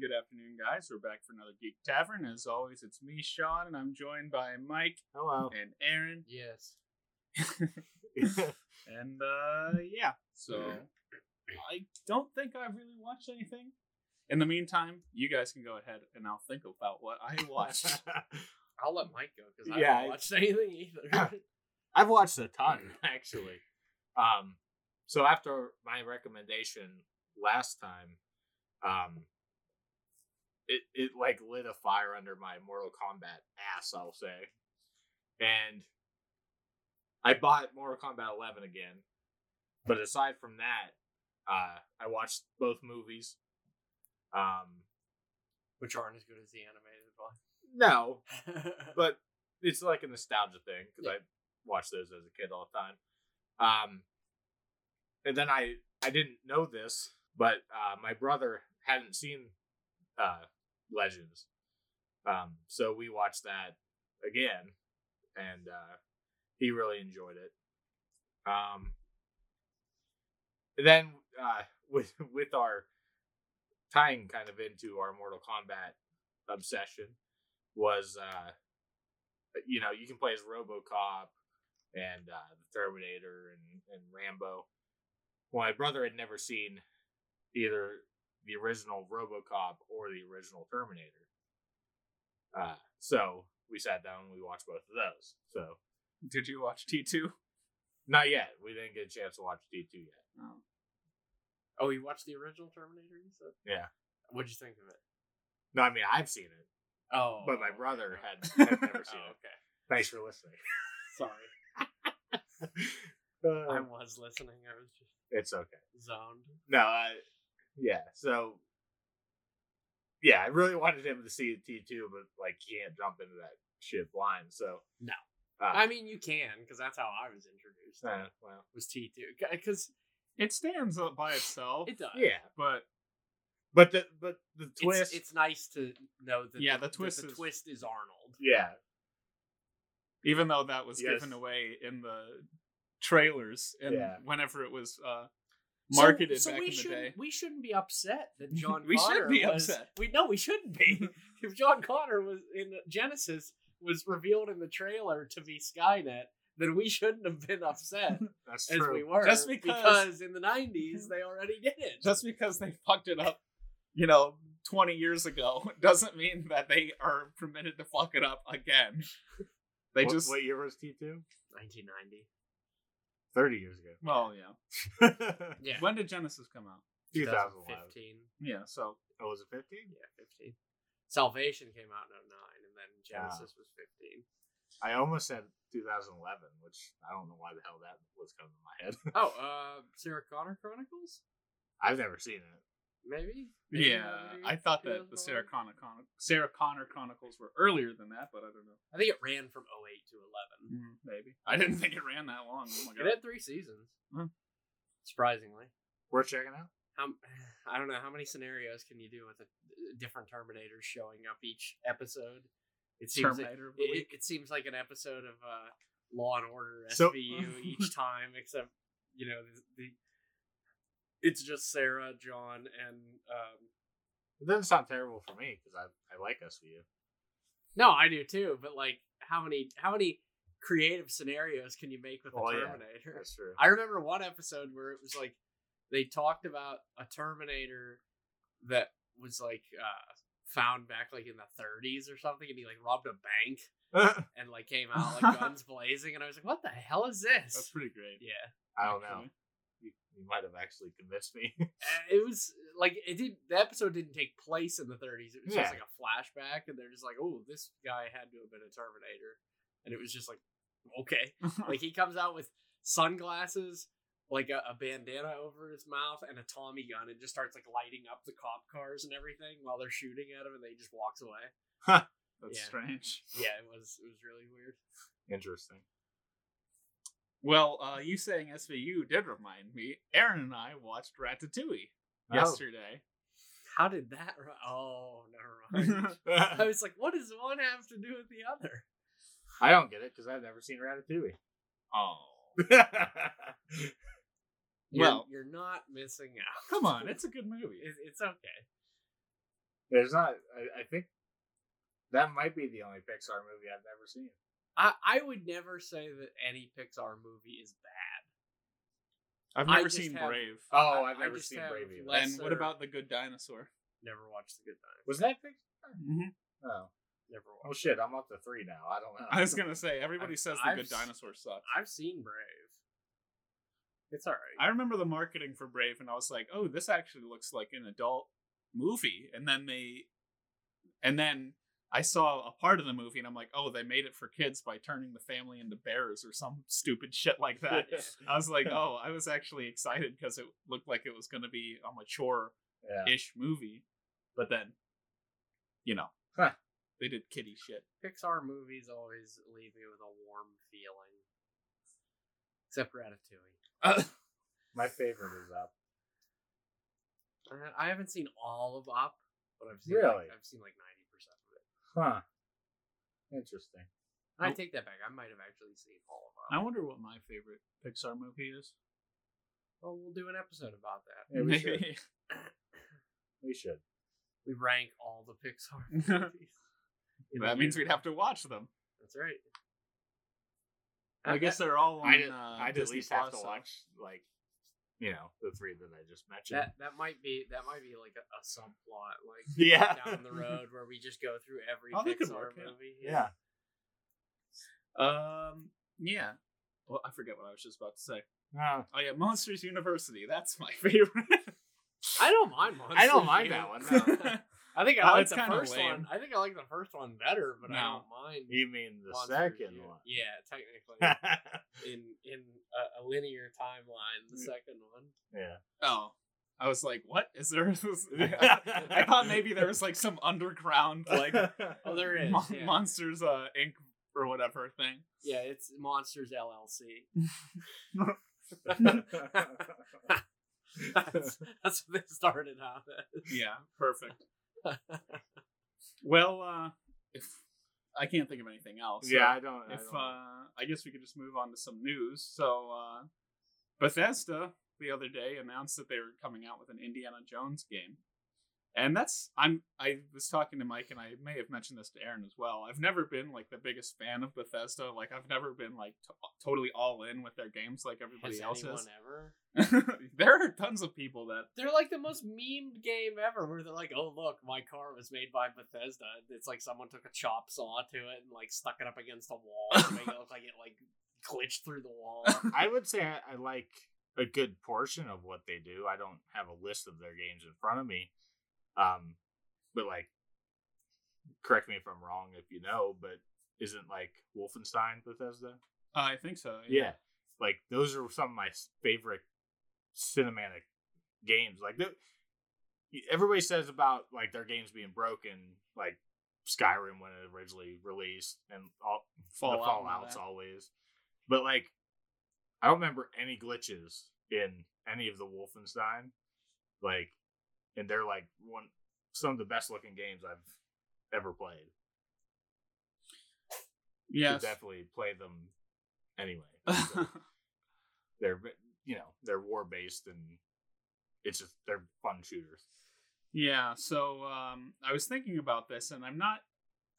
morning, good afternoon, guys. We're back for another Geek Tavern. As always, it's me, Shawn, and I'm joined by Mike Hello. and Aaron. Yes. and uh yeah, so I don't think I've really watched anything. In the meantime, you guys can go ahead and I'll think about what I watched. I'll let Mike go because I Yeah, I- haven't watched anything either. I've watched a ton actually. Um, so after my recommendation last time, um, it it like lit a fire under my Mortal Kombat ass, I'll say, and I bought Mortal Kombat 11 again. But aside from that, uh, I watched both movies. Um, Which aren't as good as the animated one. no, but it's like a nostalgia thing because Yeah. I watched those as a kid all the time. Um, and then I I didn't know this, but uh, my brother hadn't seen uh, Legends, um, so we watched that again, and uh, he really enjoyed it. Um, then uh, with with our tying kind of into our Mortal Kombat obsession was uh you know you can play as RoboCop and uh, the Terminator and and Rambo. Well, my brother had never seen either the original RoboCop or the original Terminator. Uh, so we sat down and we watched both of those. So Did you watch T2? not yet. We didn't get a chance to watch T two yet. Oh. oh, you watched the original Terminator? You said. Yeah. What'd you think of it? No, I mean I've seen it. Oh, But my okay. brother had- had never seen oh, it. Okay, Thanks for listening. sorry. Uh, I was listening. I was just it's okay. zoned. No, I, yeah. So, yeah, I really wanted him to see T two, but like he can't jump into that shit blind. So No. uh, I mean, you can because that's how I was introduced. uh, well, Was T two because It stands up by itself. it does. yeah, but but the but the twist, it's nice to know that Yeah, the, the twist that the is- twist is Arnold. yeah, even though that was Yes. given away in the trailers and Yeah. whenever it was uh So- marketed so, back we in the shouldn't day. we shouldn't be upset that John We should Connor be was, upset. We no, we shouldn't be. if John Connor was in Genisys was revealed in the trailer to be Skynet, then we shouldn't have been upset that's as true. we were. Just because- in the '90s they already did it. Just because they fucked it up, you know, 20 years ago doesn't mean that they are permitted to fuck it up again. They what, just what year was T two? 1990. Thirty years ago. well, yeah. Yeah. When did Genisys come out? 2011. 2015. Yeah, so Oh, was it fifteen? Yeah, 15. Salvation came out in 09, and then Yeah. Genisys was 15. I almost said 2011, which I don't know why the hell that was coming to my head. Oh, uh, Sarah Connor Chronicles? I've never seen it. Maybe? Maybe yeah, maybe I thought that the Sarah Connor Chron- Sarah Connor Chronicles were earlier than that, but I don't know. I think it ran from 08 to 11. Mm, maybe I didn't think it ran that long. Oh my It had three seasons. Huh. Surprisingly. Worth checking out. How, I don't know how many scenarios can you do with a, different Terminators showing up each episode. It seems like, Terminator of the it, it seems like an episode of uh, Law and Order So- SVU each time, except you know the, the it's just Sarah, John, and um, It doesn't sound terrible for me because I I like SVU. no, I do too. But like, how many how many creative scenarios can you make with Oh, the yeah. Terminator? That's true. I remember one episode where it was like they talked about a Terminator that was like uh, found back like in the 30s or something, and he like robbed a bank and like came out like guns blazing, and I was like, "What the hell is this?" That's pretty great. yeah, I don't know. You, might have actually convinced me. Uh, it was like it did. The episode didn't take place in the 30s. It was Yeah. just like a flashback, and they're just like, "Oh, this guy had to have been a Terminator," and it was just like, okay, like he comes out with sunglasses like a, a bandana over his mouth and a tommy gun and just starts like lighting up the cop cars and everything while they're shooting at him and then he just walks away That's Yeah. strange. yeah it was it was really weird Interesting. Well, uh, you saying SVU did remind me. Aaron and I watched Ratatouille Oh. yesterday. how did that ru- oh never mind i was like what does one have to do with the other I don't get it because I've never seen Ratatouille. oh, You're- Well- you're not missing out come on! It's a good movie. It- it's okay There's not. I, I think that might be the only Pixar movie I've never seen. I, I would never say that any Pixar movie is bad. I've never seen have- Brave. Oh, I- I've never seen Brave either. less- and what about the Good Dinosaur? Never watched The Good Dinosaur. Was that Pixar? Mm-hmm. Oh, Never oh watched. shit! I'm up to three now. I don't know. I was gonna say everybody I've- says the I've Good s- Dinosaur sucks. I've seen Brave. It's alright. I remember the marketing for Brave, and I was like, "Oh, this actually looks like an adult movie." And then they, and then I saw a part of the movie, and I'm like, "Oh, they made it for kids by turning the family into bears or some stupid shit like that." I was like, "Oh, I was actually excited because it looked like it was going to be a mature-ish yeah. movie," but then, you know, Huh. they did kiddie shit. Pixar movies always leave me with a warm feeling. Except Ratatouille. My favorite is Up. Uh, I haven't seen all of Up, but I've seen Really? like, I've seen like ninety percent of it. Huh. Interesting. I take that back. I might have actually seen all of them. I wonder what my favorite Pixar movie is. Well, we'll do an episode about that. Yeah, we should. We should. We rank all the Pixar movies. that means we'd have to watch them. That's right. I guess they're all on. I'd, uh, I'd at Disney least have to so- watch like, you know, the three that I just mentioned. that that might be that might be like a, a subplot, like yeah. down the road where we just go through every Oh, Pixar work, yeah. movie. yeah. Um. Yeah. Well, I forget what I was just about to say. No. Oh yeah, Monsters University. That's my favorite. I don't mind Monsters. I don't mind that one. No. I think Oh, I like the first lame. one. I think I like the first one better, but I don't mind. you mean the Monsters second U. one? Yeah, technically, in in a, a linear timeline, the second one. yeah. oh, I was like, what is there? I thought maybe there was like some underground like Oh, there is. Mon- yeah. Monsters uh Inc. or whatever thing. yeah, it's Monsters LLC. that's, that's what they started out as. Yeah, perfect. Well, uh if I can't think of anything else. so yeah, I don't. I if don't uh I guess we could just move on to some news. So uh Bethesda the other day announced that they were coming out with an Indiana Jones game. And that's I'm I was talking to Mike and I may have mentioned this to Aaron as well. I've never been like the biggest fan of Bethesda. Like I've never been like to- totally all in with their games like everybody Has else anyone is. ever? there are tons of people that They're like the most memed game ever, where they're like, "Oh look, my car was made by Bethesda." It's like someone took a chop saw to it and like stuck it up against a wall to make it look like it like glitched through the wall. I would say I, I like a good portion of what they do. I don't have a list of their games in front of me. Um, but like, correct me if I'm wrong if you know, but isn't like Wolfenstein Bethesda? I think so. Yeah. Like those are some of my favorite cinematic games. Like the, everybody says about like their games being broken, like Skyrim when it originally released, and all Fallout Fallout's always. But like, I don't remember any glitches in any of the Wolfenstein. Like, and they're like one some of the best looking games I've ever played. Yeah, definitely play them anyway. So they're you know they're war based and it's just they're fun shooters. Yeah, so um, I was thinking about this, and I'm not.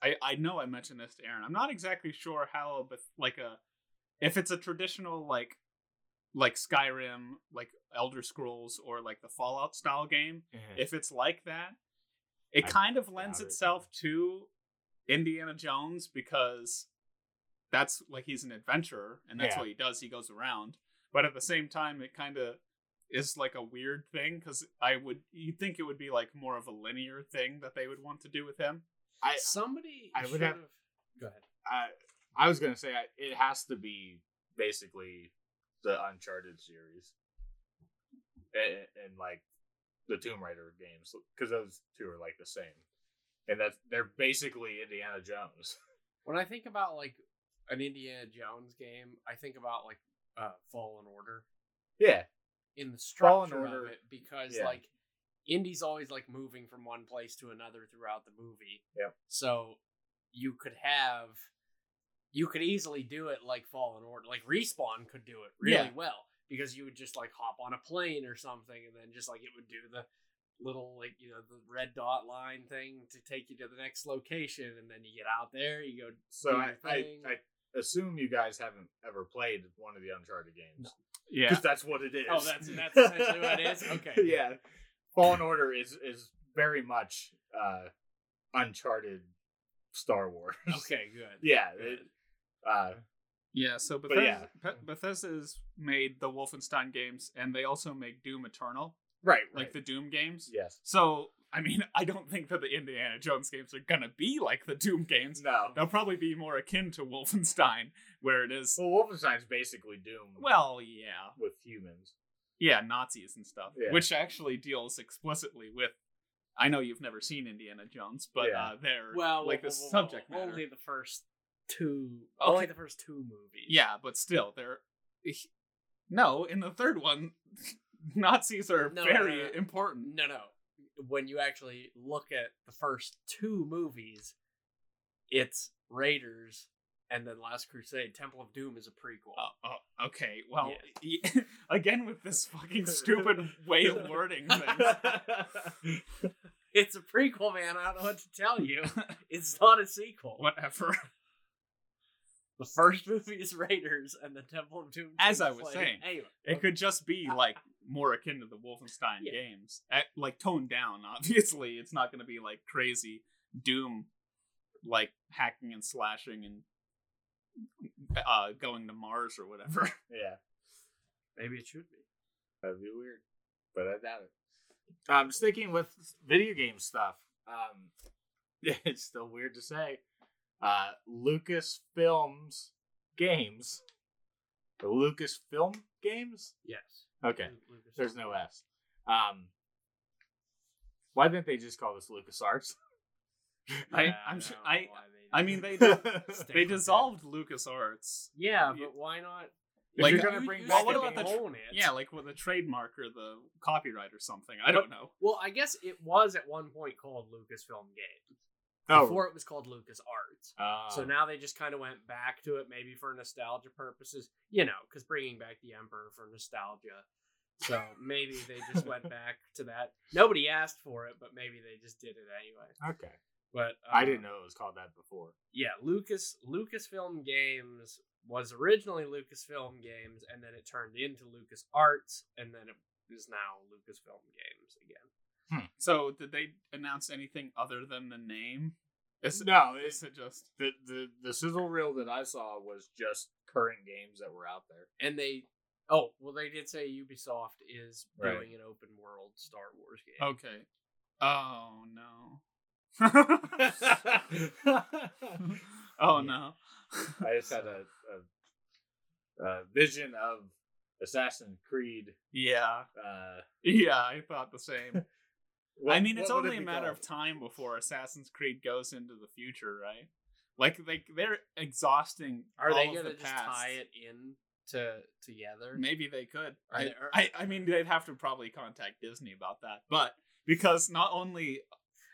I I know I mentioned this to Aaron. I'm not exactly sure how, but like a, if it's a traditional like, like Skyrim, like Elder Scrolls, or like the Fallout style game. Mm-hmm. If it's like that, it I kind of lends it. itself to Indiana Jones because that's like he's an adventurer, and that's Yeah. what he does. He goes around, but at the same time, it kind of is like a weird thing because I would you think it would be like more of a linear thing that they would want to do with him. I Somebody I would have- Go ahead. I I was gonna say I, it has to be basically the Uncharted series and, and like the Tomb Raider games because those two are like the same, and that's they're basically Indiana Jones. When I think about like an Indiana Jones game, I think about like uh, Fallen Order Yeah, in the Fallen structure of Order, it because yeah. like Indy's always like moving from one place to another throughout the movie. Yep. So you could have you could easily do it like Fallen Order. Like Respawn could do it really Yeah. well because you would just like hop on a plane or something and then just like it would do the little like you know the red dot line thing to take you to the next location, and then you get out there, you go. So I, I. I assume you guys haven't ever played one of the Uncharted games. No. Yeah. Because that's what it is. Oh, that's- that's essentially what it is? Okay, good. yeah. Fallen Order is is very much uh Uncharted Star Wars. Okay, good. yeah. Good. It, uh Yeah, so But Bethesda, yeah. Bethesda's made the Wolfenstein games, and they also make Doom Eternal, right, like right. the Doom games. Yes. So, I mean, I don't think that the Indiana Jones games are gonna be like the Doom games. No. They'll probably be more akin to Wolfenstein, where it is. Well, Wolfenstein's basically Doom Well, yeah, with humans. yeah, Nazis and stuff, Yeah. which actually deals explicitly with. I know you've never seen Indiana Jones, but Yeah. uh, they're Well, like well, the well, well, subject well, matter. Only the first two. Okay. Only the first two movies. Yeah, but still, they're no. In the third one, Nazis are No, very no, no. important. No, no. When you actually look at the first two movies, it's Raiders and then Last Crusade. Temple of Doom is a prequel. Oh, oh, okay. Well, y- again with this fucking stupid way of wording things. It's a prequel, man. I don't know what to tell you. It's not a sequel. Whatever. The first movie is Raiders, and the Temple of Doom. As I was saying, anyway, It could just be like more akin to the Wolfenstein Yeah. games, Eh, like toned down. Obviously, it's not going to be like crazy Doom, like hacking and slashing and uh, going to Mars or whatever. yeah. maybe it should be. That'd be weird, but I doubt it. Um, sticking with video game stuff. Um, it's still weird to say. Uh, Lucasfilms games. The Lucasfilm games. Yes. Okay, Lucas- there's no S. Um, why didn't they just call this LucasArts? I- Yeah, I'm don't sure- I- I mean, they Stick they dissolved LucasArts. Yeah, Yeah. but why not? If Like, you're gonna You- bring you back what about the game- tr- own it. Yeah, like with the trademark or the copyright or something. I don't know. Well, I guess it was at one point called Lucasfilm Games. Oh, Before it was called LucasArts. uh, So now they just kind of went back to it, maybe for nostalgia purposes, you know, because bringing back the Emperor for nostalgia. So maybe they just went back to that. Nobody asked for it, but maybe they just did it anyway. okay. But I uh, didn't know it was called that before. Yeah, Lucas Lucasfilm Games was originally Lucasfilm Games, and then it turned into Lucas Arts, and then it is now Lucasfilm Games again. So did they announce anything other than the name? Is, No, it's it just the the the sizzle reel that I saw was just current games that were out there. And they, oh well, they did say Ubisoft is Right. doing an open world Star Wars game. okay? Oh no. oh Yeah. no. I just had a, a, a vision of Assassin's Creed. Yeah, Uh, yeah, I thought the same. what- I mean, it's only it a be matter of time before Assassin's Creed goes into the future, right? Like they they're exhausting. Are all they gonna the just past. tie it in to together? Maybe they could. Are I, they- are- I I mean, they'd have to probably contact Disney about that, but because not only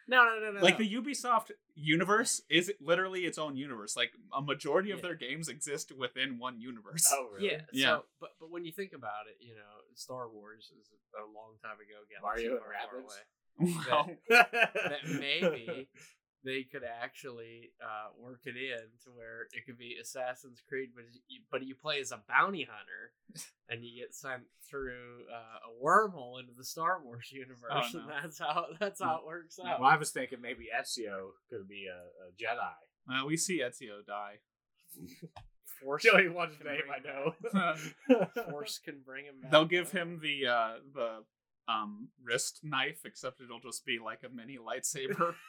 No, no, no, no. like no. the Ubisoft universe is literally its own universe. Like a majority of Yeah. their games exist within one universe. Oh, really? Yeah, Yeah. So, but but when you think about it, you know, Star Wars is a long time ago. Mario Galaxy and far, far Rabbids? away. Well, that maybe they could actually uh, work it in to where it could be Assassin's Creed, but you, but you play as a bounty hunter, and you get sent through uh, a wormhole into the Star Wars universe, Oh, and that's how that's how it works out. well, I was thinking maybe Ezio could be a, a Jedi. uh, we see Ezio die. Force, Joey one can name I know. Force can bring him back. They'll give him the uh the um wrist knife, except it'll just be like a mini lightsaber.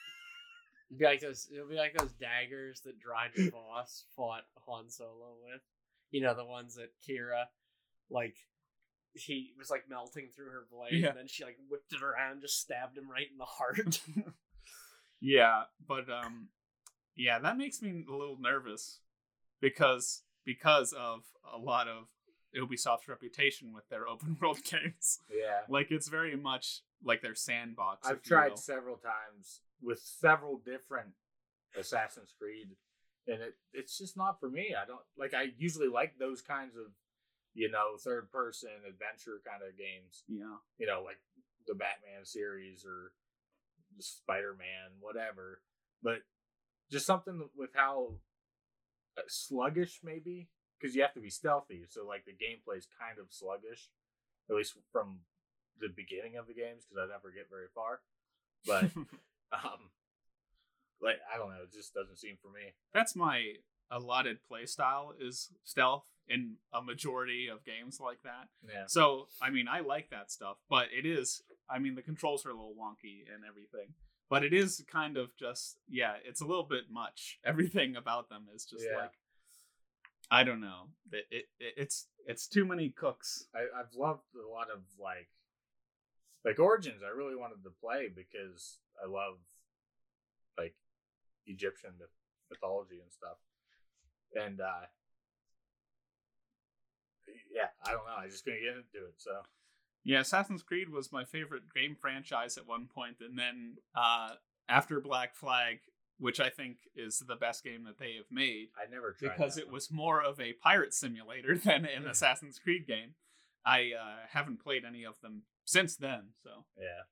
It'll be like those. It'll be like those daggers that Dryden Voss fought Han Solo with. You know the ones that Qi'ra, like, he was like melting through her blade, Yeah. and then she like whipped it around, and just stabbed him right in the heart. yeah, but um yeah, that makes me a little nervous because because of a lot of Ubisoft's reputation with their open world games. yeah. Like it's very much like their sandbox. I've tried will. several times with several different Assassin's Creed, and it it's just not for me. I don't like. I usually like those kinds of, you know, third person adventure kind of games. Yeah. You know, like the Batman series or Spider Man, whatever. But just something with how uh, sluggish, maybe, because you have to be stealthy. So like the gameplay is kind of sluggish, at least from the beginning of the games, because I never get very far. But um, like I don't know, it just doesn't seem for me. That's my allotted play style is stealth in a majority of games like that. Yeah. So, I mean, I like that stuff, but it is, I mean, the controls are a little wonky and everything, but it is kind of just, yeah, it's a little bit much. Everything about them is just Yeah. like, I don't know. It, it, it it's it's too many cooks. I, I've loved a lot of like like Origins. I really wanted to play because I love like Egyptian myth- mythology and stuff. And uh yeah, I don't know. I just couldn't get into it. So Yeah, Assassin's Creed was my favorite game franchise at one point, and then uh, after Black Flag, which I think is the best game that they have made, I never tried because it one. was more of a pirate simulator than an. Assassin's Creed game. I uh, haven't played any of them since then. So, yeah.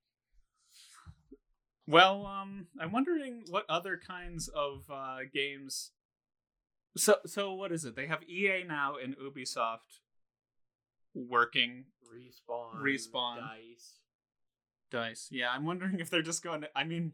well, um, I'm wondering what other kinds of uh, games. So, so what is it? They have EA now and Ubisoft working Respawn. Respawn. Dice. dice. Yeah, I'm wondering if they're just going to. I mean,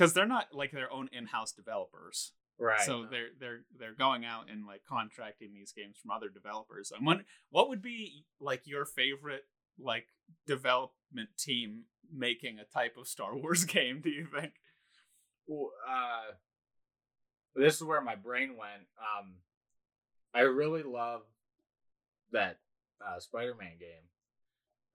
because they're not like their own in-house developers. Right. So they're they're they're going out and like contracting these games from other developers. I'm wondering what would be like your favorite like development team making a type of Star Wars game? Do you think? Well, uh, this is where my brain went. Um, I really love that uh, Spider-Man game.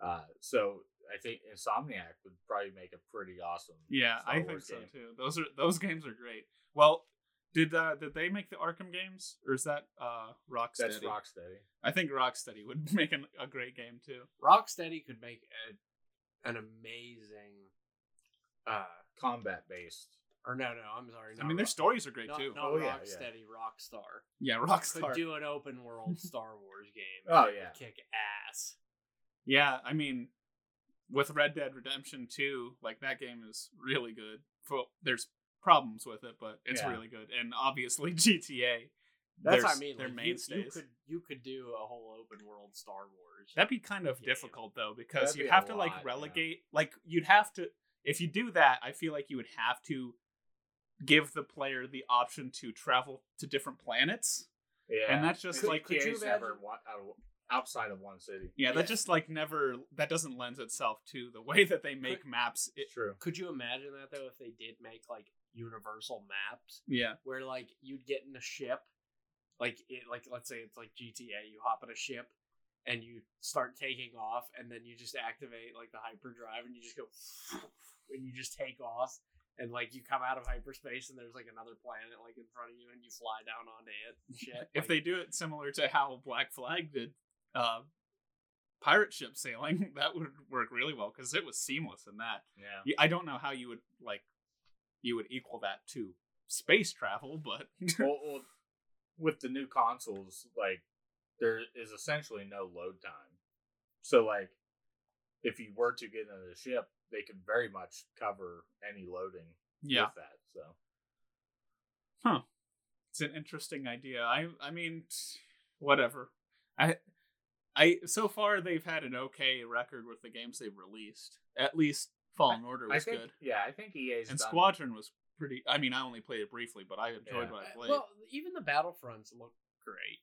Uh, so I think Insomniac would probably make a pretty awesome. Yeah, Star I think so game. too. Those are those games are great. Well, did uh, did they make the Arkham games, or is that uh, Rocksteady? That's Rocksteady. I think Rocksteady would make an, a great game too. Rocksteady could make a, an amazing. Uh, Combat based. or no, no, I'm sorry. I mean, their Rock- stories are great not, too. Not Oh, yeah, yeah. Rocksteady, Rockstar. yeah, Could Rockstar. do an open world Star Wars game. Oh, yeah. kick ass. Yeah, I mean, with Red Dead Redemption 2, like that game is really good. For there's problems with it, but it's Yeah. really good. And obviously GTA. That's what I mean. Their like, mainstays. You, could you could do a whole open world Star Wars. That'd be kind of game. difficult though, because That'd you be have a to like lot, yeah. relegate. Like you'd have to, if you do that, I feel like you would have to give the player the option to travel to different planets. Yeah, And that's just Could- like- could could you you never wa- out- outside of one city. Yeah, Yeah. that just like never. That doesn't lend itself to the way that they make Could- maps. It, True. Could you imagine that though if they did make like universal maps yeah, where like you'd get in a ship, like it like let's say it's like GTA, you hop in a ship and you start taking off, and then you just activate like the hyperdrive and you just go and you just take off. And like you come out of hyperspace and there's like another planet like in front of you and you fly down onto it and shit. if Like, they do it similar to how Black Flag did uh, pirate ship sailing, that would work really well because it was seamless in that. Yeah. I don't know how you would like you would equal that to space travel, but well, well, with the new consoles, like there is essentially no load time. So, like, if you were to get into the ship, they could very much cover any loading yeah, with that. So, Huh. it's an interesting idea. I I mean, whatever. I I so far they've had an okay record with the games they've released. At least Fallen Order I was think, good, yeah, I think EA's and done, Squadron was pretty. I mean, I only played it briefly, but I enjoyed Yeah. what I played. Well, even the Battlefronts look great.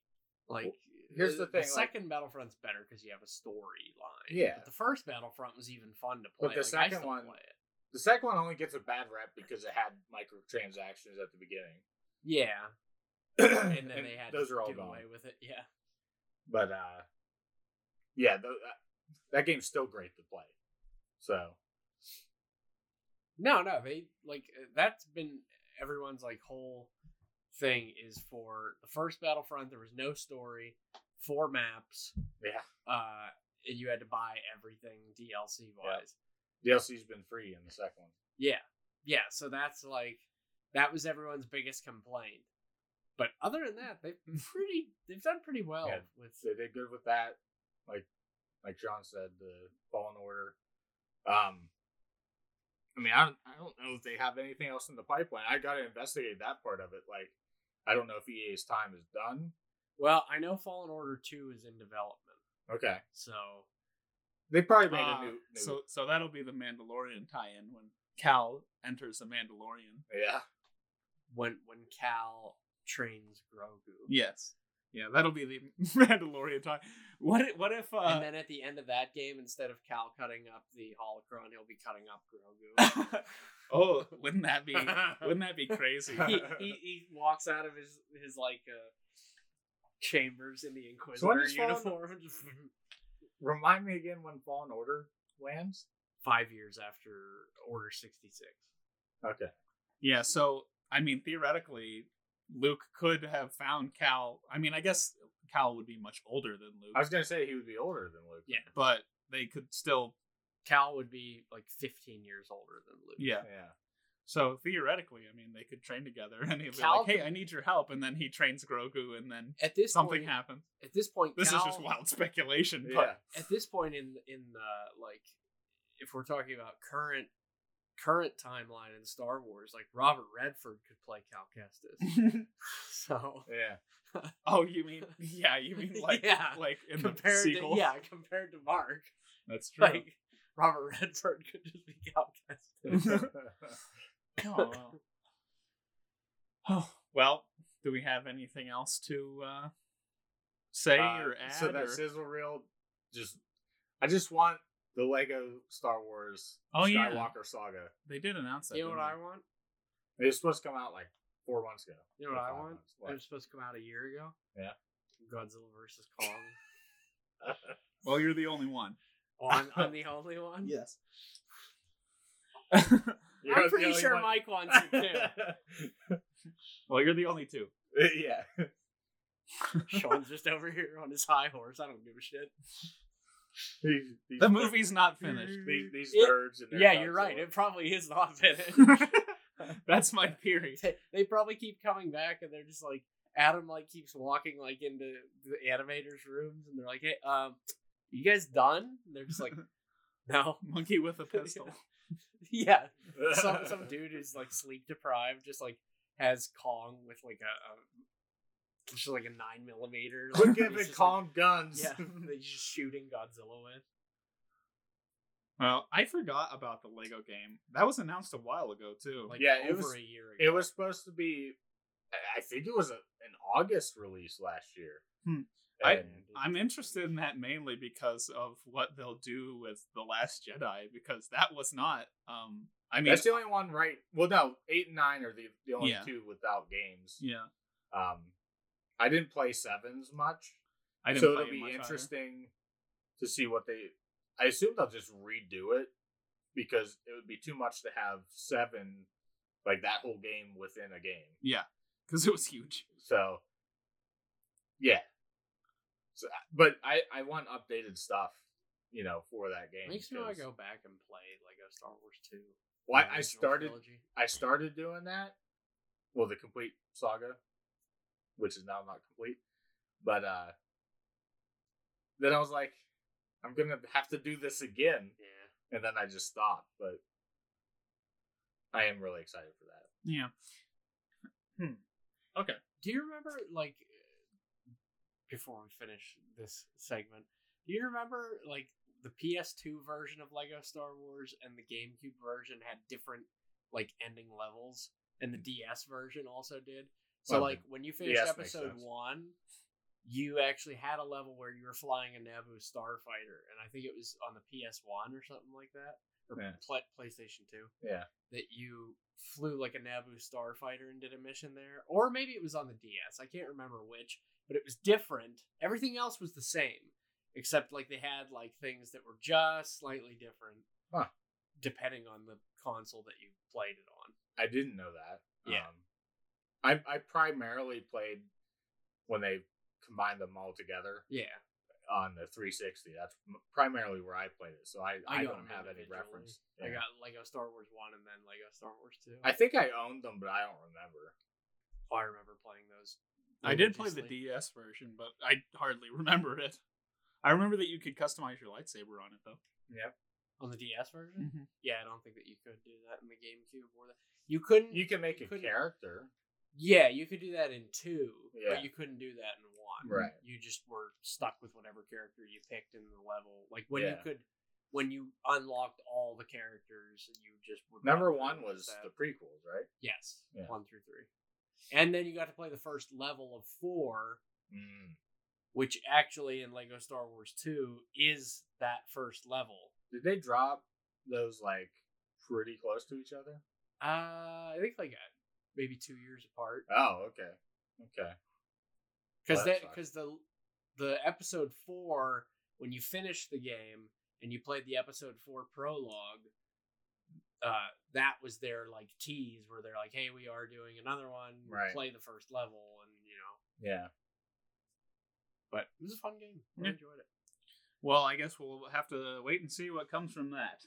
Like, here's the thing, like- second Battlefront's better because you have a storyline. Yeah. But the first Battlefront was even fun to play. But the Like, second one-. The second one only gets a bad rep because it had microtransactions at the beginning. Yeah, and then they had those to are all gone. away with it. Yeah. But uh, yeah, th- that, that game's still great to play. So No, no, they like uh, that's been everyone's like whole thing is for the first Battlefront. There was no story, four maps. yeah, Uh, and you had to buy everything DLC wise. DLC's been free in the second one. Yeah. Yeah. So that's like that was everyone's biggest complaint. But other than that, they've pretty they've done pretty well Yeah. with They did good with that. Like like John said, the Fallen Order. Um, I mean, I don't, I don't know if they have anything else in the pipeline. I got to investigate that part of it. Like, I don't know if EA's time is done. Well, I know Fallen Order Two is in development, Okay, so they probably made Uh, a new, new So so that'll be the Mandalorian tie-in when Cal enters the Mandalorian. yeah. when when Cal trains Grogu, Yes. Yeah, that'll be the Mandalorian time. What if, what if uh and then at the end of that game, instead of Cal cutting up the holocron, he'll be cutting up Grogu. Oh, wouldn't that be wouldn't that be crazy? he, he he walks out of his his like uh, chambers in the So Inquisitor does Fallen- uniform. just Remind me again when Fallen Order lands. Five years after Order sixty six. Okay. Yeah, so I mean theoretically Luke could have found Cal. I mean, I guess Cal would be much older than Luke, I was gonna say he would be older than Luke. Yeah, but they could still Cal would be like fifteen years older than Luke. yeah. Yeah. So theoretically, I mean, they could train together, and he'd be like, "Hey, could- I need your help," and then he trains Grogu, and then At this something point, happens. At this point, This Cal, is just wild speculation, Yeah. but At this point in in the like, if we're talking about current current timeline in Star Wars, like Robert Redford could play Cal Kestis. so Yeah. oh, you mean yeah, you mean like Yeah, like in the compared sequel? to yeah, compared to Mark, that's true. like Robert Redford could just be Cal Kestis. oh, well. oh well. Do we have anything else to uh, say Uh, or add? so that or- sizzle reel, just I just want the Lego Star Wars Oh, yeah. Skywalker saga. They did announce that. you know what didn't I want? It was supposed to come out like four months ago. You know what I want? months. It was supposed to come out a year ago. Yeah. Godzilla versus Kong. Well, you're the only one. oh, I'm, I'm the only one. Yes. You're I'm pretty sure one- Mike wants it too. well, you're the only two. yeah. Shawn's just over here on his high horse. I don't give a shit. These, these, The movie's not finished. These, these It- nerds and Yeah, you're right. Godzilla. It probably is not finished. That's my theory. they, they probably keep coming back, and they're just like Adam like keeps walking like into the animators' rooms, and they're like, "Hey, um, you guys done?" And they're just like, "No." Monkey with a pistol. yeah, some some dude who's like sleep deprived just like has Kong with like a, a just like a nine millimeter. Look like, giving he's just, Kong guns. Yeah, they're just shooting Godzilla with. Well, I forgot about the Lego game. That was announced a while ago too. Like Yeah, it over was- a year ago. It was supposed to be, I- I think it was a, an August release last year. Hmm. I, I'm interested in that mainly because of what they'll do with the Last Jedi because that was not. Um, I mean, that's the only one, right? Well, no, eight and nine are the, the only Yeah. two without games. yeah, Um, I didn't play sevens much, I didn't so play it'll be much either. interesting to see what they. I assume they'll just redo it because it would be too much to have seven, like that whole game within a game. Yeah, because it was huge. So, yeah. So, but I I want updated stuff, you know, for that game. Makes me want 'cause- to go back and play like a Star Wars 2. Well, I, I started trilogy. I started doing that. Well, the complete saga, which is now not complete, but uh then I was like, I'm gonna have to do this again, Yeah. and then I just stopped. But I am really excited for that. Yeah. Hmm. Okay. Do you remember, like, before we finish this segment, do you remember, like, the PS2 version of Lego Star Wars and the GameCube version had different, like, ending levels? And the DS version also did? So, Well, like, when you finished makes episode one, you actually had a level where you were flying a Naboo starfighter, and I think it was on the PS1 or something like that, or Yeah. Pla- PlayStation 2 Yeah, that you flew like a Naboo starfighter and did a mission there, or maybe it was on the DS. I can't remember which, but it was different. Everything else was the same, except like they had like things that were just slightly different, Huh. depending on the console that you played it on. I didn't know that. Yeah. Um, I I primarily played when they combined them all together Yeah, on the 360. That's primarily where I played it, so I, I I, don't have any individually. reference. I Yeah. got Lego Star Wars one and then Lego Star Wars two. I think I owned them, but I don't remember. Oh, I remember playing those. I did play the. DS version, but I hardly remember it. I remember that you could customize your lightsaber on it though. Yep. on the DS version. Mhm. Yeah, I don't think that you could do that in the GameCube or the. You couldn't. You can make a character. Yeah, you could do that in two, Yeah. but you couldn't do that in one. Right. You just were stuck with whatever character you picked in the level. Like when Yeah. you could, when you unlocked all the characters, and you just would. Number one was the prequels, right? yes, Yeah. one through three, and then you got to play the first level of four, Mm. which actually in Lego Star Wars Two is that first level. Did they drop those like pretty close to each other? Uh, I think like maybe two years apart. Oh, okay, okay. because Well, that because the the episode four when you finish the game and you played the episode four prologue uh that was their like tease where they're like hey we are doing another one Right. play the first level and you know Yeah. but it was a fun game i Yeah. enjoyed it Well, I guess we'll have to wait and see what comes from that.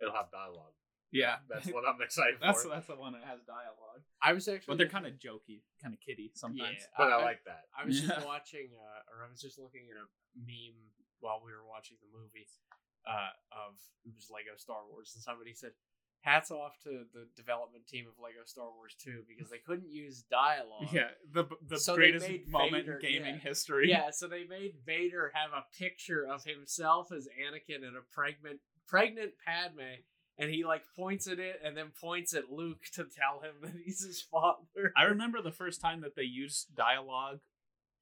It'll have dialogue. Yeah, That's what I'm excited that's for. that's the one that has dialogue. i was actually But they're kind of jokey, kind of kiddy sometimes. Yeah. But I, I- like that. I was just watching, uh, or I was just looking at a meme while we were watching the movie uh, of it was Lego Star Wars, and somebody said, "Hats off to the development team of Lego Star Wars 2 because they couldn't use dialogue." Yeah, the the So greatest moment Vader- in gaming yeah. history. Yeah, so they made Vader have a picture of himself as Anakin and a pregnant pregnant Padme, and he like points at it and then points at Luke to tell him that he's his father. I remember the first time that they used dialogue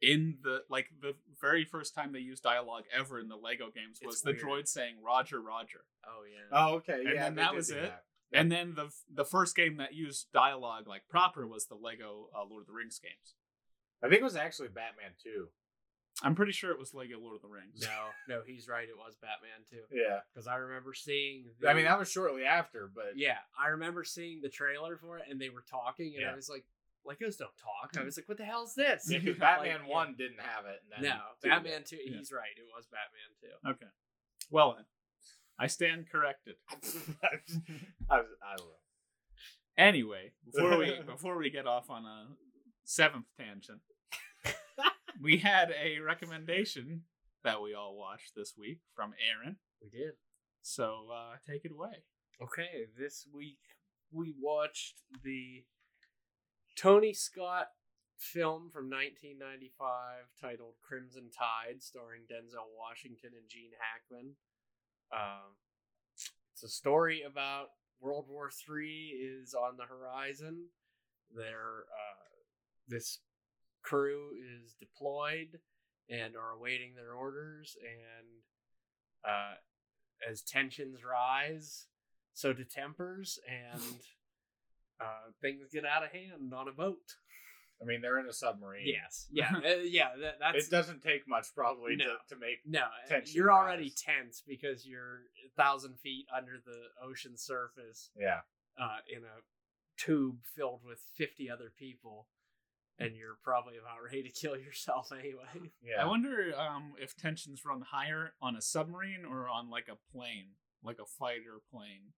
in the like the very first time they used dialogue ever in the Lego games was It's the weird. droid saying Roger Roger. Oh yeah. Oh, okay. And yeah, then they that was it? that. And then the the first game that used dialogue like proper was the Lego uh, Lord of the Rings games. I think it was actually Batman 2. I'm pretty sure it was Lego Lord of the Rings. No, no, he's right. It was Batman too. Yeah. Because I remember seeing. The, I mean, that was shortly after, but Yeah, I remember seeing the trailer for it, and they were talking, and Yeah. I was like, "Legos don't talk." I mm. was like, "What the hell is this?" Yeah, 'cause Like, Batman yeah. 1 didn't have it. And then No, two Batman two. Yeah. He's right. It was Batman two. Okay. Well then, I stand corrected. I, was, I don't know. Anyway, before we before we get off on a seventh tangent, we had a recommendation that we all watched this week from Aaron. We did. So uh, take it away. Okay, this week we watched the Tony Scott film from 1995 titled Crimson Tide, starring Denzel Washington and Gene Hackman. Um, it's a story about World War III is on the horizon. There, uh, this crew is deployed and are awaiting their orders, and uh, as tensions rise, so do tempers, and uh, things get out of hand on a boat. I mean, they're in a submarine. Yes, yeah, uh, yeah. That, that's It doesn't take much, probably, No. to, to make. no. uh, tension you're already tense because you're a thousand feet under the ocean surface Yeah. uh, in a tube filled with fifty other people, and you're probably about ready to kill yourself anyway. Yeah. I wonder um, if tensions run higher on a submarine or on like a plane, like a fighter plane,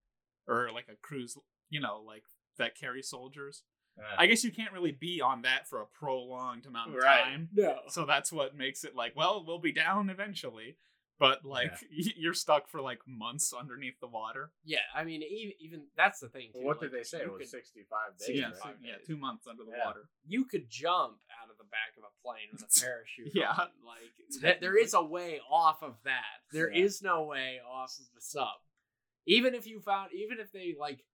or like a cruise. You know, like that carry soldiers. Uh, I guess you can't really be on that for a prolonged amount of Right. time. No. So that's what makes it like, well, we'll be down eventually. But like you're stuck for like months underneath the water. Yeah, I mean, even, even that's the thing. Too. Well, what like, did they say? It was could- 65 days. yeah, right? two, yeah, two months under the Yeah. water. you could jump out of the back of a plane with a parachute. Yeah. on. like th- there is a way off of that. There Yeah. is no way off of the sub. Even if you found, even if they like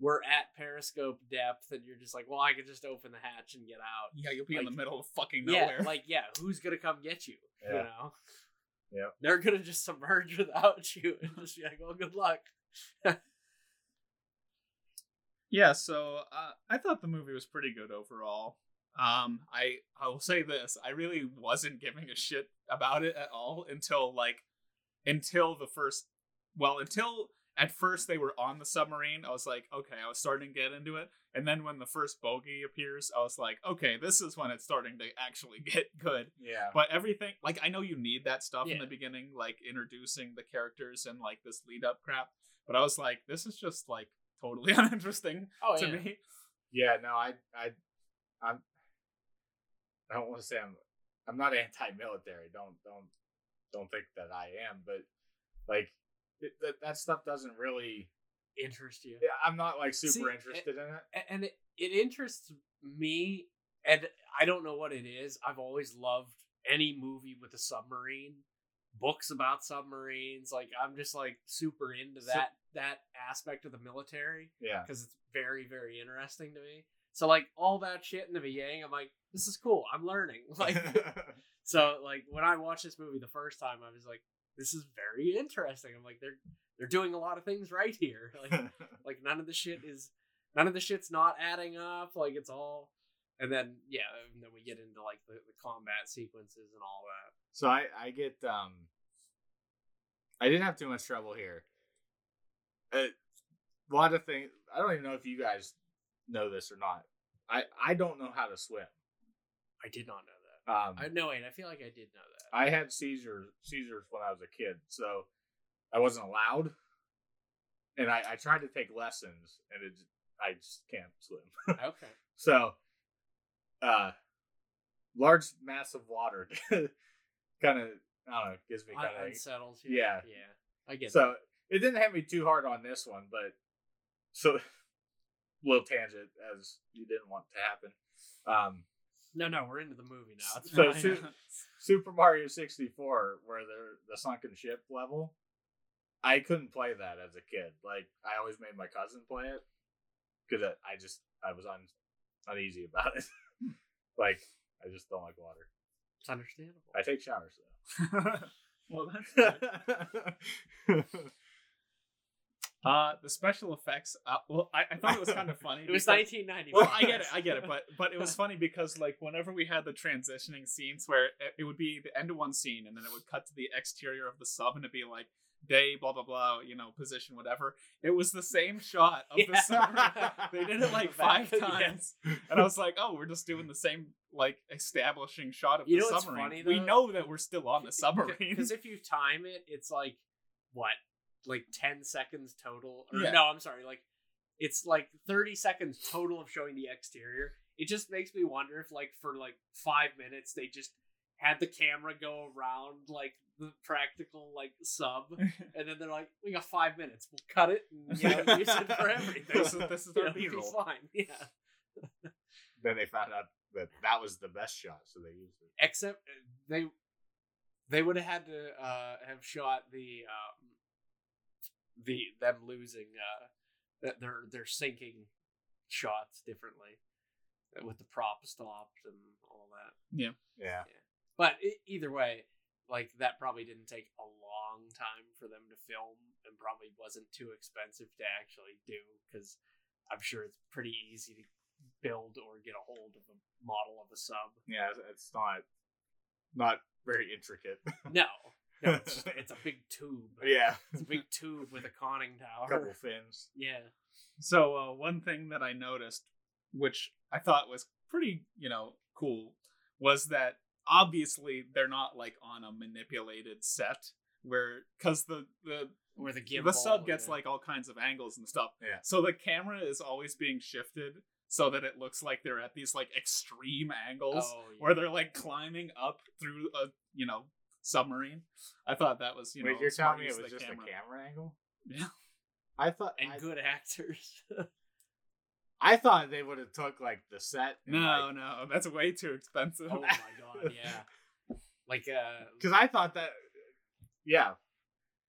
were at periscope depth, and you're just like, well, I could just open the hatch and get out. Yeah, you'll be in the middle of fucking nowhere. Yeah, like yeah, who's gonna come get you? You Yeah. know. Yep. They're gonna just submerge without you and just be like, "Well, good luck." Yeah, so uh, I thought the movie was pretty good overall. Um, I I will say this: I really wasn't giving a shit about it at all until like until the first. Well, until at first they were on the submarine, I was like, okay, I was starting to get into it, and then when the first bogey appears, I was like, okay, this is when it's starting to actually get good. Yeah. But everything, like, I know you need that stuff in the beginning, like introducing the characters and like this lead up crap. But I was like, this is just like totally uninteresting Oh to yeah. me. Yeah, no, I, I, I'm, I don't want to say I'm, I'm not anti-military. Don't, don't, don't think that I am. But like, it, that that stuff doesn't really. interest you. Yeah, I'm not like super See, interested in it. And it, it interests me and i don't know what it is i've always loved any movie with a submarine books about submarines like i'm just like super into So- that that aspect of the military Yeah. because it's very very interesting to me so like all that shit in the beginning i'm like this is cool i'm learning like so like when i watched this movie the first time i was like this is very interesting i'm like they're they're doing a lot of things right here like like none of the shit is none of the shit's not adding up like it's all and then yeah and then we get into like the, the combat sequences and all that so I I get um. I didn't have too much trouble here. Uh, a lot of things. I don't even know if you guys know this or not. I I don't know how to swim. i did not know that Um, i know wait i feel like i did know that I had seizures seizures when I was a kid, so I wasn't allowed. And I, I tried to take lessons, and it I just can't swim. okay so, uh, large mass of water kind of I don't know gives me kind of unsettles yeah. yeah i get so it didn't hit me too hard on this one, but so little tangent as you didn't want to happen. Um, no no we're into the movie now it's So fine. Su- Super Mario 64, where they're the sunken ship level, I couldn't play that as a kid. Like I always made my cousin play it because I just I was un, uneasy about it. Hmm. like I just don't like water. it's understandable I take showers though. well, that's good. Uh, the special effects. Uh, well, I, I thought it was kind of funny. it was because- 1990 Well, I get it, I get it, but but it was funny because like whenever we had the transitioning scenes where it, it would be the end of one scene and then it would cut to the exterior of the sub and it'd be like day blah blah blah, you know, position whatever. It was the same shot of the Yeah. submarine. They did it like five times, and I was like, oh, we're just doing the same like establishing shot of You the submarine. funny, we know that we're still on the submarine. Because if you time it, it's like what, like ten seconds total? Or, Yeah. No, I'm sorry. Like it's like thirty seconds total of showing the exterior. It just makes me wonder if, like, for like five minutes, they just had the camera go around like the practical like sub, and then they're like, "We got five minutes. We'll cut it and you know, use it for everything." This is- this is our know, be B-roll. Fine, yeah. then they found out that that was the best shot, so they used it. except uh, they they would have had to uh, have shot the um, the them losing uh, that they're they're sinking shots differently with the prop stopped and all that. Yeah. Yeah. But e- either way, like that probably didn't take a long time for them to film, and probably wasn't too expensive to actually do because I'm sure it's pretty easy to build or get a hold of a model of a sub. Yeah, it's- it's not not very intricate. No, no, it's just, it's a big tube. yeah, It's a big tube with a conning tower. couple fins. Yeah. So uh, one thing that I noticed, which I thought was pretty, you know, cool, was that obviously they're not like on a manipulated set where because the the Where the gimbal. the sub gets yeah. like all kinds of angles and stuff. Yeah. So the camera is always being shifted so that it looks like they're at these like extreme angles Oh, yeah. where they're like climbing up through a you know submarine. I thought that was you know you're telling me it was the just a camera angle? Yeah. I thought and I, good actors. I thought they would have took like the set. No, no, that's way too expensive. oh my god, yeah. Like uh because I thought that. Yeah,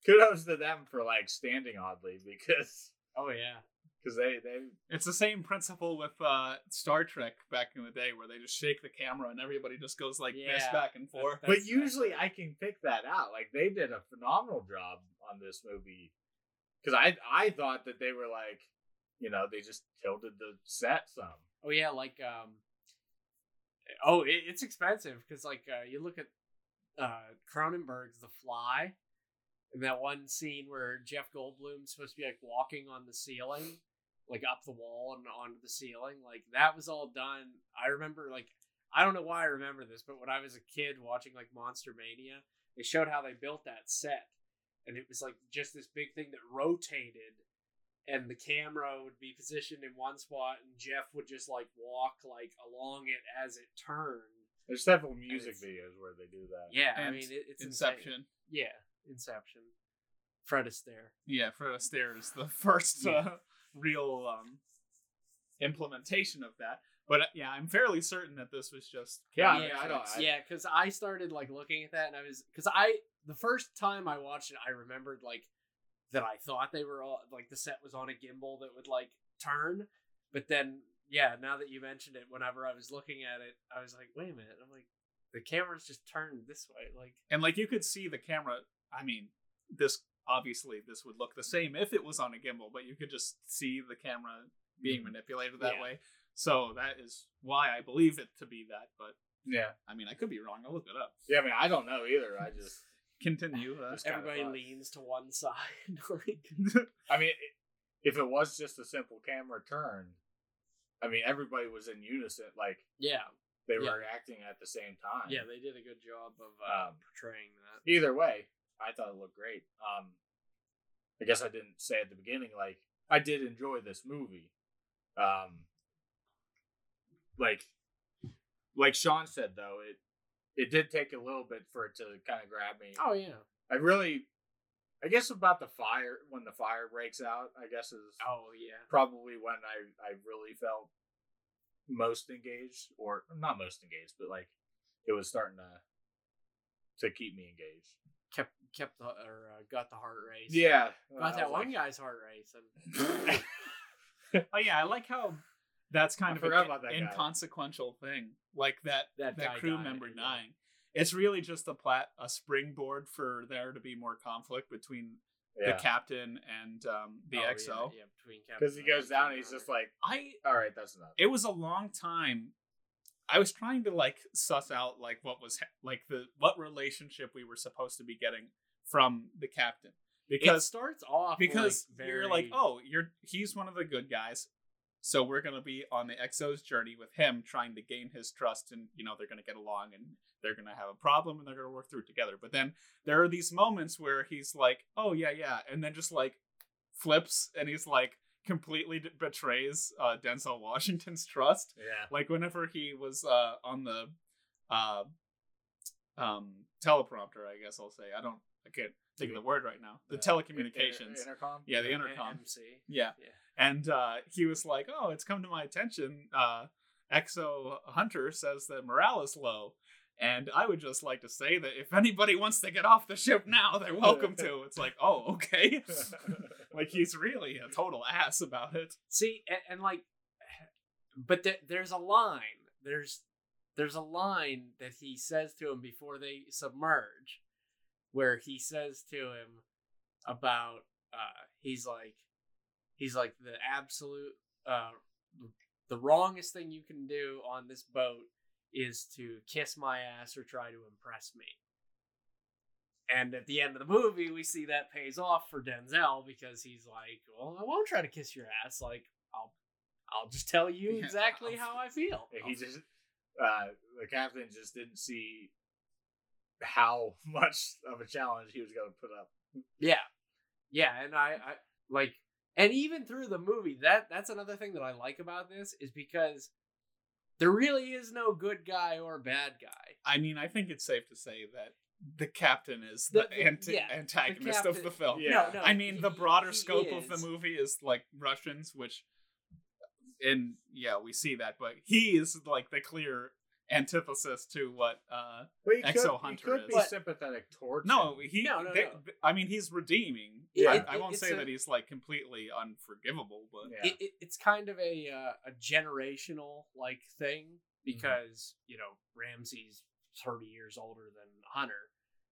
kudos to them for like standing oddly because oh yeah. Because they they It's the same principle with uh, Star Trek back in the day, where they just shake the camera and everybody just goes like this back and forth. But usually I can pick that out. Like they did a phenomenal job on this movie because I I thought that they were like, you know, they just tilted the set some. Oh yeah, like um Oh, it, it's expensive because like uh, you look at uh Cronenberg's The Fly, and that one scene where Jeff Goldblum's supposed to be like walking on the ceiling, like up the wall and onto the ceiling. Like that was all done. I remember like I don't know why I remember this, but when I was a kid watching like Monster Mania, they showed how they built that set, and it was like just this big thing that rotated and the camera would be positioned in one spot and Jeff would just like walk like along it as it turned. There's several music videos where they do that. Yeah, I mean it, it's Inception. insane. Yeah, Inception. Fred Astaire. Yeah, Fred Astaire is the first Yeah. uh, real um, implementation of that. But uh, yeah, I'm fairly certain that this was just Yeah, I Cabin mean, I don't- I- yeah, because I started like looking at that, and I was because I the first time I watched it, I remembered like that I thought they were all like the set was on a gimbal that would like turn, but then yeah, now that you mentioned it, whenever I was looking at it, I was like, wait a minute, I'm like the camera's just turned this way, like and like you could see the camera. I mean, this obviously this would look the same if it was on a gimbal, but you could just see the camera being manipulated that Yeah. way. So that is why I believe it to be that. But Yeah. I mean, I could be wrong. I'll look it up. Yeah, I mean, I don't know either. I just, Continue. Uh, Just everybody leans to one side, like I mean, if it was just a simple camera turn, I mean, everybody was in unison. Like, yeah, they Yeah. were acting at the same time. yeah, they did a good job of uh, Um, portraying that. Either way, I thought it looked great. Um, I guess I didn't say at the beginning, like, I did enjoy this movie. Um, like, like Shawn said, though, it it did take a little bit for it to kind of grab me. Oh yeah, I really, I guess about the fire when the fire breaks out. I guess is oh yeah. probably when I I really felt most engaged, or not most engaged, but like it was starting to to keep me engaged. kept kept the or uh, got the heart race. Yeah, got I that one like- guy's heart race, and oh yeah, I like how that's kind I of an that guy. inconsequential thing, like that That that, crew died, member yeah. dying. It's really just a plat a springboard for there to be more conflict between yeah, the captain and um, the Oh, XO. yeah, between Captain because he goes America down and and he's just like, I all right, that's enough. it was a long time. I was trying to like suss out like what was like the what relationship we were supposed to be getting from the captain. It because starts off because like, you're like oh you're he's one of the good guys so we're going to be on the XO's journey with him trying to gain his trust and you know they're going to get along and they're going to have a problem and they're going to work through it together. But then there are these moments where he's like oh yeah yeah and then just like flips and he's like completely d- betrays uh, denzel washington's trust. Yeah, like whenever he was uh, on the uh, um, teleprompter i guess i'll say i don't i can't think of the word right now the Uh, telecommunications inter- intercom. yeah, the intercom. MC. Yeah. Yeah. And uh, he was like, "Oh, it's come to my attention. Uh, XO Hunter says that morale is low, and I would just like to say that if anybody wants to get off the ship now, they're welcome to." It's like, "Oh, okay." like he's really a total ass about it. See, and, and like, but there, there's a line. There's there's a line that he says to him before they submerge, where he says to him about uh, he's like he's like the absolute uh, the wrongest thing you can do on this boat is to kiss my ass or try to impress me. And at the end of the movie, we see that pays off for Denzel because he's like, "Well, I won't try to kiss your ass. Like, I'll, I'll just tell you exactly I'll- how I feel." he just uh, the captain just didn't see how much of a challenge he was going to put up. Yeah, yeah, and I, I like, and even through the movie, that that's another thing that I like about this is because there really is no good guy or bad guy. I mean, I think it's safe to say that the captain is The- the, the- anti- yeah, the antagonist of the film. Yeah. No, no, I mean, the broader he scope of the movie is like Russians, which, and yeah, we see that, but he is like the clear antithesis to what. uh But XO could, Hunter he could is. be sympathetic towards No, him. he. No, no, they- no. I mean, he's redeeming. Yeah, I, it- I won't say a- that he's like completely unforgivable, but Yeah. It, it, it's kind of a uh, a generational like thing because you know Ramsey's thirty years older than Hunter,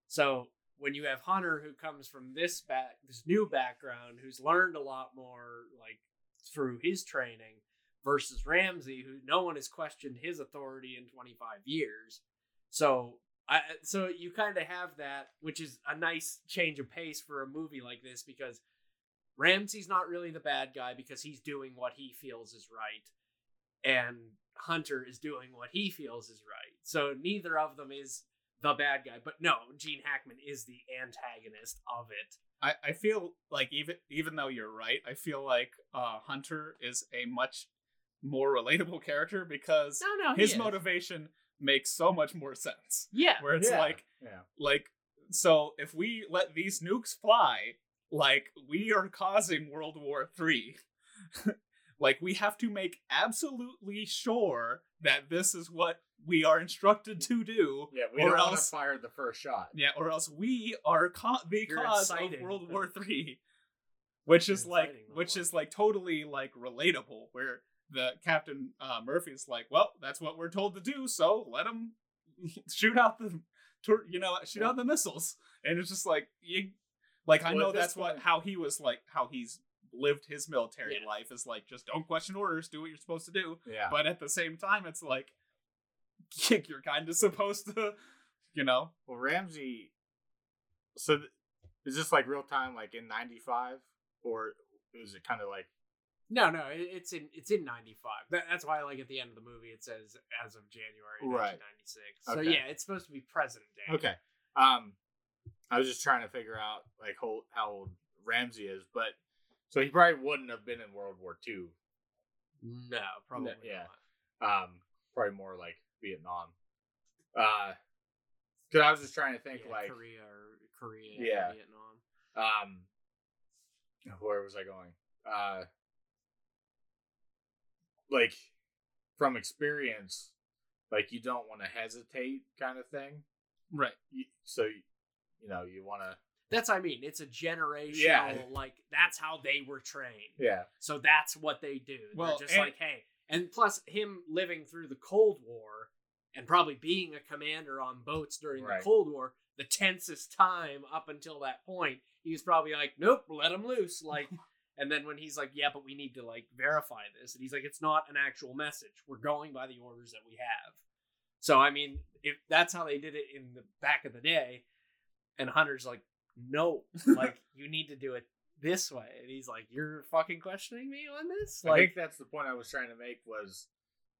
so when you have Hunter who comes from this back this new background who's learned a lot more like through his training versus Ramsey who no one has questioned his authority in 25 years so I so you kind of have that which is a nice change of pace for a movie like this because Ramsey's not really the bad guy because he's doing what he feels is right and Hunter is doing what he feels is right so neither of them is the bad guy. But no, Gene Hackman is the antagonist of it. I, I feel like even even though you're right, I feel like uh, Hunter is a much more relatable character because No, no, his is. motivation makes so much more sense. Yeah, Where it's Yeah. like yeah. like so if we let these nukes fly, like we are causing World War Three. like we have to make absolutely sure that this is what we are instructed to do. Yeah, we Or don't want to else- fire the first shot. Yeah, or else we are ca- the You're cause of World War Three, which is You're like, which is like totally like relatable. Where the Captain uh, Murphy's like, well, that's what we're told to do, so let them shoot out the, you know, shoot out the missiles, and it's just like you, like I Well, know that's what how he was like how he's lived his military Yeah. life is like just don't question orders, do what you're supposed to do, Yeah. but at the same time, it's like you're kind of supposed to, you know, Well, Ramsey. So, th- is this like real time, like in '95, or is it kind of like? No, no, it- it's in it's in '95. That, that's why, like at the end of the movie, it says as of January Right. 1996. So Okay. yeah, it's supposed to be present day. Okay. Um, I was just trying to figure out like how, how old Ramsey is, but so he probably wouldn't have been in World War II. No, probably yeah. not. Um, probably more like Vietnam. Uh, because I was just trying to think Yeah, like, Korea or Korea, Yeah. yeah, Vietnam. um, where was I going? Uh, like from experience, like you don't want to hesitate, kind of thing. right. You, so, you, you know, you want to, That's what I mean. It's a generational Yeah. like that's how they were trained. yeah, So that's what they do. Well, They're just and- like, hey, and plus him living through the Cold War and probably being a commander on boats during Right. the Cold War, the tensest time up until that point, he was probably like, nope, let him loose. Like, and then when he's like, yeah, but we need to like verify this, and he's like, it's not an actual message. We're going by the orders that we have. So I mean, if that's how they did it in the back of the day, and Hunter's like, no, like you need to do it this way, and he's like, you're fucking questioning me on this, I think that's the point I was trying to make was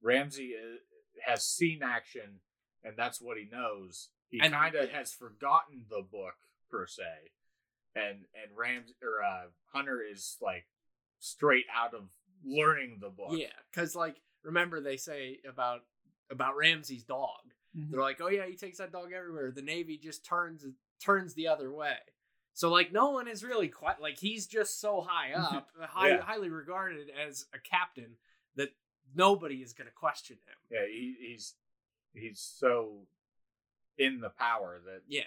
Ramsey uh, has seen action and that's what he knows. He kind of has forgotten the book per se, and and Rams or uh, Hunter is like straight out of learning the book. yeah, because like remember they say about about Ramsey's dog. Mhm. They're like, oh yeah, he takes that dog everywhere. The Navy just turns turns the other way. So like no one is really quite like he's just so high up, high, Yeah. highly regarded as a captain that nobody is going to question him. yeah. He, he's he's so in the power that Yeah,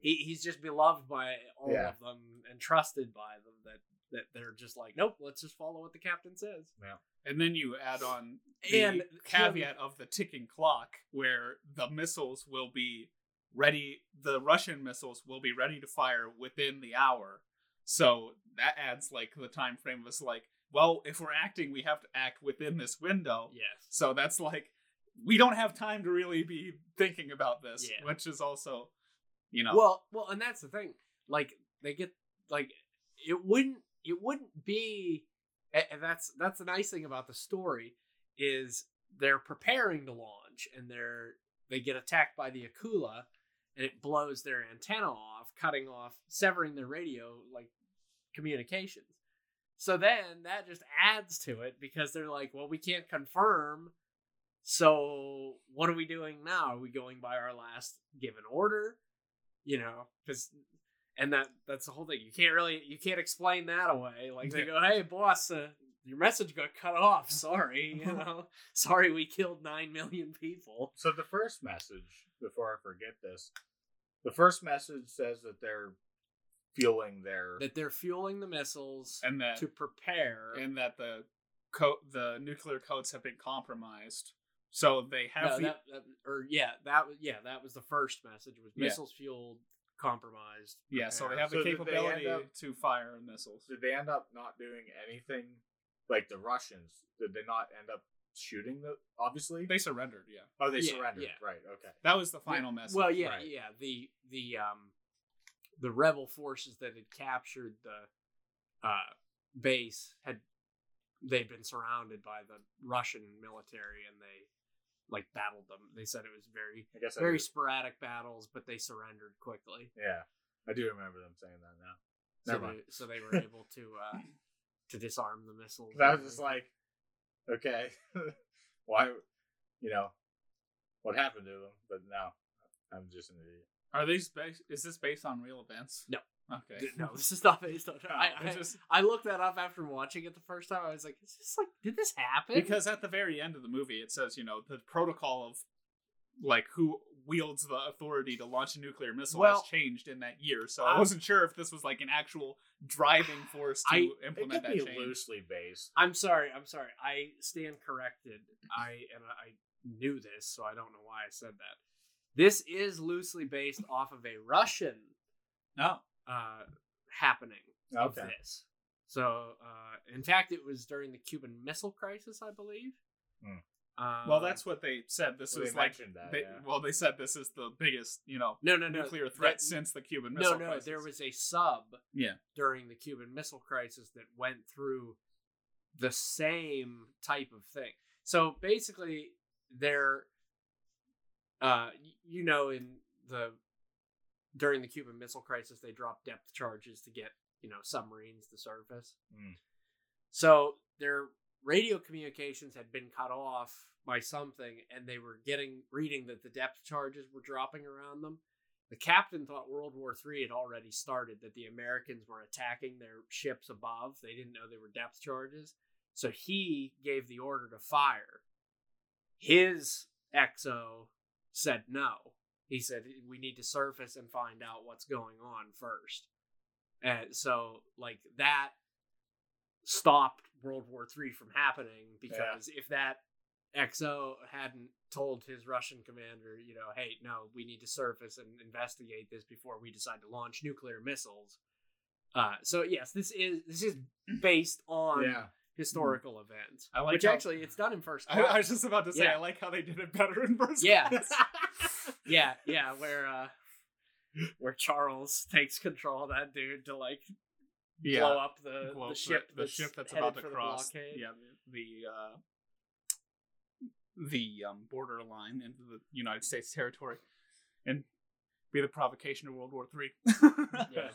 he, he's just beloved by all Yeah. of them and trusted by them that that they're just like, nope, let's just follow what the captain says. Yeah. And then you add on the And caveat of the ticking clock, where the missiles will be ready. The Russian missiles will be ready to fire within the hour. So that adds like the time frame was like, well, if we're acting, we have to act within this window. Yes. So that's like we don't have time to really be thinking about this, Yeah. which is also, you know, Well, well, and that's the thing. Like they get like it wouldn't it wouldn't be and that's that's the nice thing about the story is they're preparing to launch and they're they get attacked by the Akula and it blows their antenna off, cutting off severing their radio like communications. So then that just adds to it because they're like, well, we can't confirm. So what are we doing now? Are we going by our last given order? You know, because and that that's the whole thing. You can't really you can't explain that away. Like they go, hey boss, uh, your message got cut off. Sorry, you know, sorry we killed nine million people. So the first message, before I forget this, the first message says that they're fueling their That they're fueling the missiles and that to prepare. and that the co- the nuclear codes have been compromised. So they have No, the that, that, or yeah, that was yeah, that was the first message was Yeah. missiles fueled, compromised. yeah, so they have the So did they end capability up- to fire missiles. Did they end up not doing anything like the Russians? Did they not end up shooting the obviously? They surrendered. Yeah, oh, they Yeah, surrendered. yeah. Right. Okay. that was the final message. Well, yeah, right. yeah. The the um the rebel forces that had captured the uh base had they'd been surrounded by the Russian military and they like battled them. They said it was very I guess I very do- sporadic battles, but they surrendered quickly. yeah. I do remember them saying that now. So Never they, so they were able to uh to disarm the missiles. I was just like, okay, why? You know, what happened to them? But now I'm just an idiot. Are these based? Is this based on real events? No. Okay. no, this is not based on. I, I, just- I looked that up after watching it the first time. I was like, is this like, did this happen? because at the very end of the movie, it says, you know, the protocol of like who wields the authority to launch a nuclear missile Well, has changed in that year. So I I- wasn't sure if this was like an actual driving force to I- It implement could that be change. loosely based. I'm sorry. I'm sorry. I stand corrected. I and I knew this, so I don't know why I said that. This is loosely based off of a Russian No. Uh, happening of Okay. this. So, uh, in fact, it was during the Cuban Missile Crisis, I believe. Hmm. Uh, Well, that's what they said. This Well, was they like that, they, yeah. well, they said this is the biggest, you know, no, no, no nuclear threat that- since the Cuban No, Missile no, Crisis. there was a sub Yeah. during the Cuban Missile Crisis that went through the same type of thing. So basically, they're, uh, you know, in the during the Cuban Missile Crisis, they dropped depth charges to get you know submarines to surface. Mm. So their radio communications had been cut off by something, and they were getting reading that the depth charges were dropping around them. The captain thought World War III had already started, that the Americans were attacking their ships above. They didn't know they were depth charges. So he gave the order to fire. His XO said no. He said, We need to surface and find out what's going on first. And so, like, that stopped World War III from happening because if that XO hadn't told his Russian commander, you know, hey, no, we need to surface and investigate this before we decide to launch nuclear missiles. Uh, so yes, this is this is based on Yeah. historical events. I like which how- actually it's done in first I. I was just about to say, Yeah. I like how they did it better in first. Yeah. yeah, yeah, where uh where Charles takes control of that dude to like yeah. blow up the, Blow the ship the that's ship that's about to the cross. blockade. Yeah, the the, uh, the um, border line into the United States territory, and be the provocation of World War Three. Yes.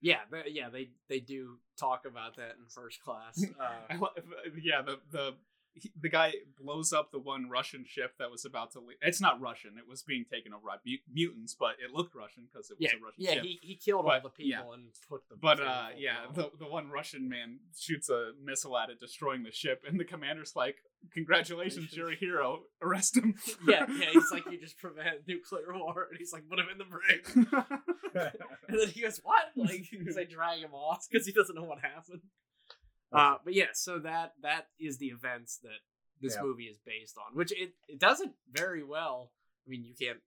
Yeah, yeah, they they do talk about that in first class. Uh, yeah, the the he- the guy blows up the one Russian ship that was about to leave. It's not Russian. It was being taken over by mutants, but it looked Russian because it was yeah, a Russian yeah, ship. he, he killed all the people yeah. and put them. But uh, yeah, the the one Russian man shoots a missile at it, destroying the ship, and the commander's like, "Congratulations, you're a hero. Arrest him." yeah, yeah, he's like you just prevent nuclear war, and he's like put him in the brig, and then he goes what? Like they drag him off because he doesn't know what happened. Uh, but yeah, so that that is the events that this Yeah. movie is based on, which it it does it very well. I mean, you can't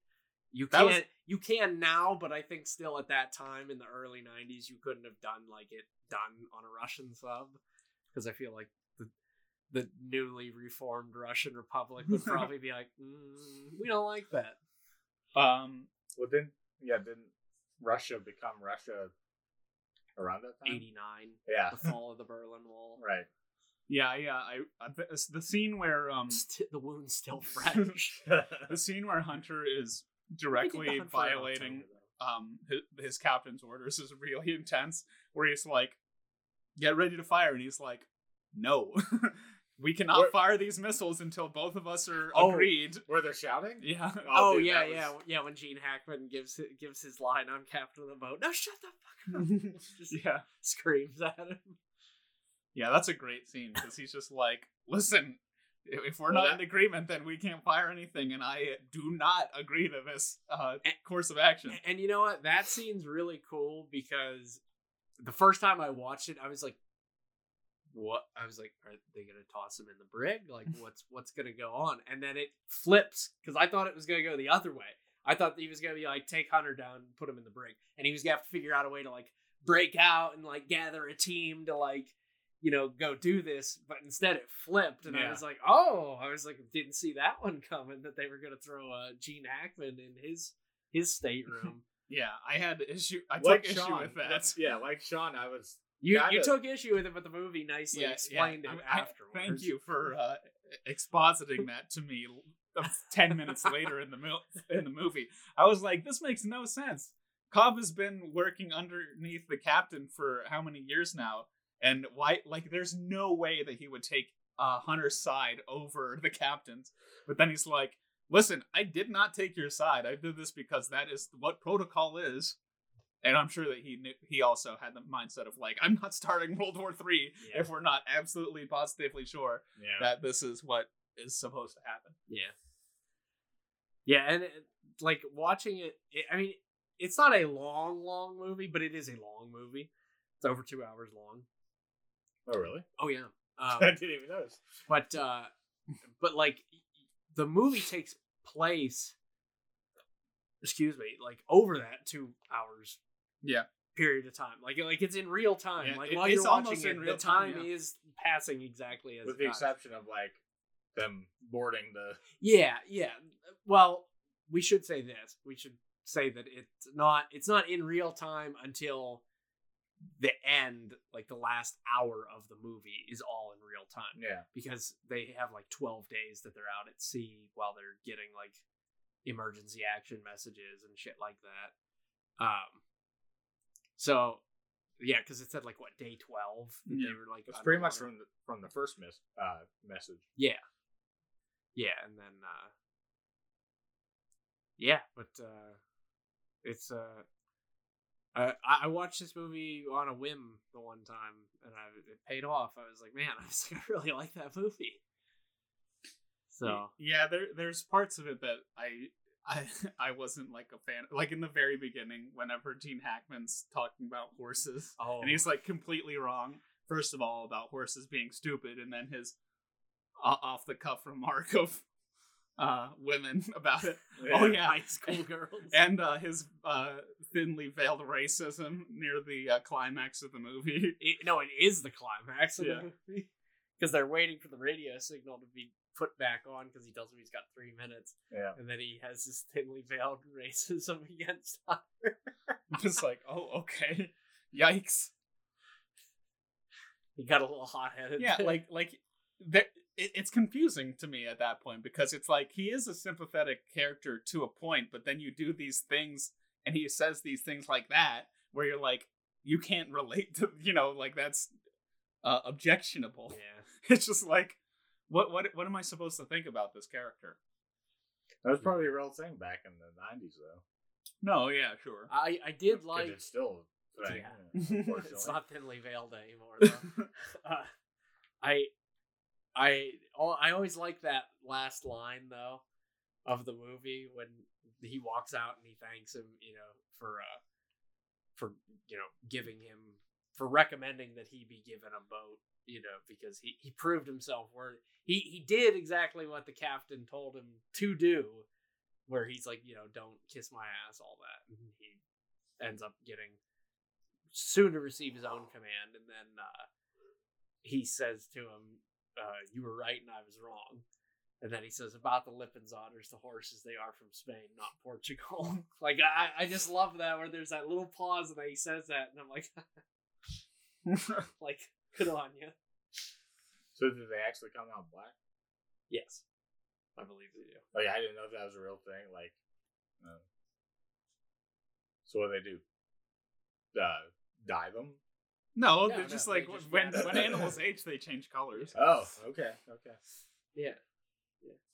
you can't was- you can now, but I think still at that time in the early '90s, you couldn't have done like it done on a Russian sub because I feel like the the newly reformed Russian Republic would probably be like, mm, we don't like that. um, well, then, yeah, didn't Russia become Russia around that time? '89, Yeah. the fall of the Berlin Wall. Right. yeah, yeah. I, I the, the scene where um St- the wound's still fresh. the scene where Hunter is directly the Hunt for Red violating um his, his captain's orders is really intense where he's like get ready to fire and he's like no we cannot Where- fire these missiles until both of us are Oh. agreed Where they're shouting? yeah Oh, dude, yeah, was- yeah, yeah. When Gene Hackman gives gives his line on Captain of the Boat, no, shut the fuck up. Just yeah screams at him. yeah that's a great scene because he's just like listen if if we're Well, not that- in agreement then we can't fire anything and i do not agree to this uh And- course of action And you know what? That scene's really cool because the first time I watched it, I was like, "What?" I was like, "Are they gonna toss him in the brig? Like, what's what's gonna go on?" And then it flips because I thought it was gonna go the other way. I thought that he was gonna be like, take Hunter down, and put him in the brig, and he was gonna have to figure out a way to like break out and like gather a team to like you know go do this. But instead, it flipped, and I was like, "Oh!" I was like, didn't see that one coming. That they were gonna throw uh, Gene Hackman in his his stateroom. yeah i had issue i Like took issue with that Yeah, like Shawn, I was. You you took issue with it, but the movie nicely explained I- it I- afterwards. Thank you for uh, expositing that to me ten minutes later in the mil- in the movie. I was like, this makes no sense. Cobb has been working underneath the captain for how many years now, and why? Like, there's no way that he would take uh, Hunter's side over the captain's. But then he's like, listen, I did not take your side. I did this because that is what protocol is. And I'm sure that he knew, he also had the mindset of like, I'm not starting World War Three Yeah. if we're not absolutely positively sure Yeah. that this is what is supposed to happen. Yeah. Yeah, and it, like watching it, it, I mean, it's not a long, long movie, but it is a long movie. It's over two hours long. oh, really? Oh yeah. Um, I didn't even notice. but uh but like the movie takes place excuse me like over that two hours Yeah. period of time like like it's in real time Yeah, like while it's you're watching almost it in real the time, time, yeah. is passing exactly as With the does. exception of like them boarding the. yeah yeah well we should say this we should say that it's not it's not in real time until the end like the last hour of the movie is all in real time Yeah. because they have like 12 days that they're out at sea while they're getting like emergency action messages and shit like that. Um so yeah, because it said like what day 12 Yeah. they were like It's pretty much from the, from the first miss, uh, message. yeah. Yeah, and then uh yeah, but uh it's uh uh, I I watched this movie on a whim the one time, and I, it paid off. I was like, man, I was like, I really like that movie. So yeah, there there's parts of it that I I I wasn't like a fan. Like in the very beginning, whenever Gene Hackman's talking about horses, Oh, and he's like completely wrong. First of all, about horses being stupid, and then his uh, off the cuff remark of uh, women about it. Oh yeah, high school girls. and uh, his uh, thinly veiled racism near the uh, climax of the movie. It- no, it is the climax of Yeah. the movie because they're waiting for the radio signal to be put back on because he tells them he's got three minutes, Yeah. and then he has this thinly veiled racism against Hunter. I'm just like, oh okay, yikes. He got a little hot headed. yeah like like there, it, it's confusing to me at that point because it's like he is a sympathetic character to a point but then you do these things and he says these things like that where you're like you can't relate to you know like that's uh, objectionable yeah. it's just like what what what am i supposed to think about this character That was probably a real thing back in the 90s, though. no yeah sure I I did 'Cause like. it's still a Yeah. yeah. It's not thinly veiled anymore. Though. uh, I I I always like that last line though of the movie when he walks out and he thanks him, you know, for uh for you know giving him for recommending that he be given a boat, you know, because he he proved himself worthy. He he did exactly what the captain told him to do, where he's like, you know, don't kiss my ass, all that. And he ends up getting soon to receive his own command, and then uh, he says to him, uh, "You were right, and I was wrong." And then he says about the Lippenzotters, the horses they are from Spain, not Portugal. like I, I just love that where there's that little pause and then he says that, and I'm like, like good on you. So did they actually come out black? Yes, I believe they do. Like I didn't know if that was a real thing. Like, uh, so what do they do? Uh, dye them? no No, they're no, just they like just when got- when animals age they change colors Oh, okay, okay. Yeah.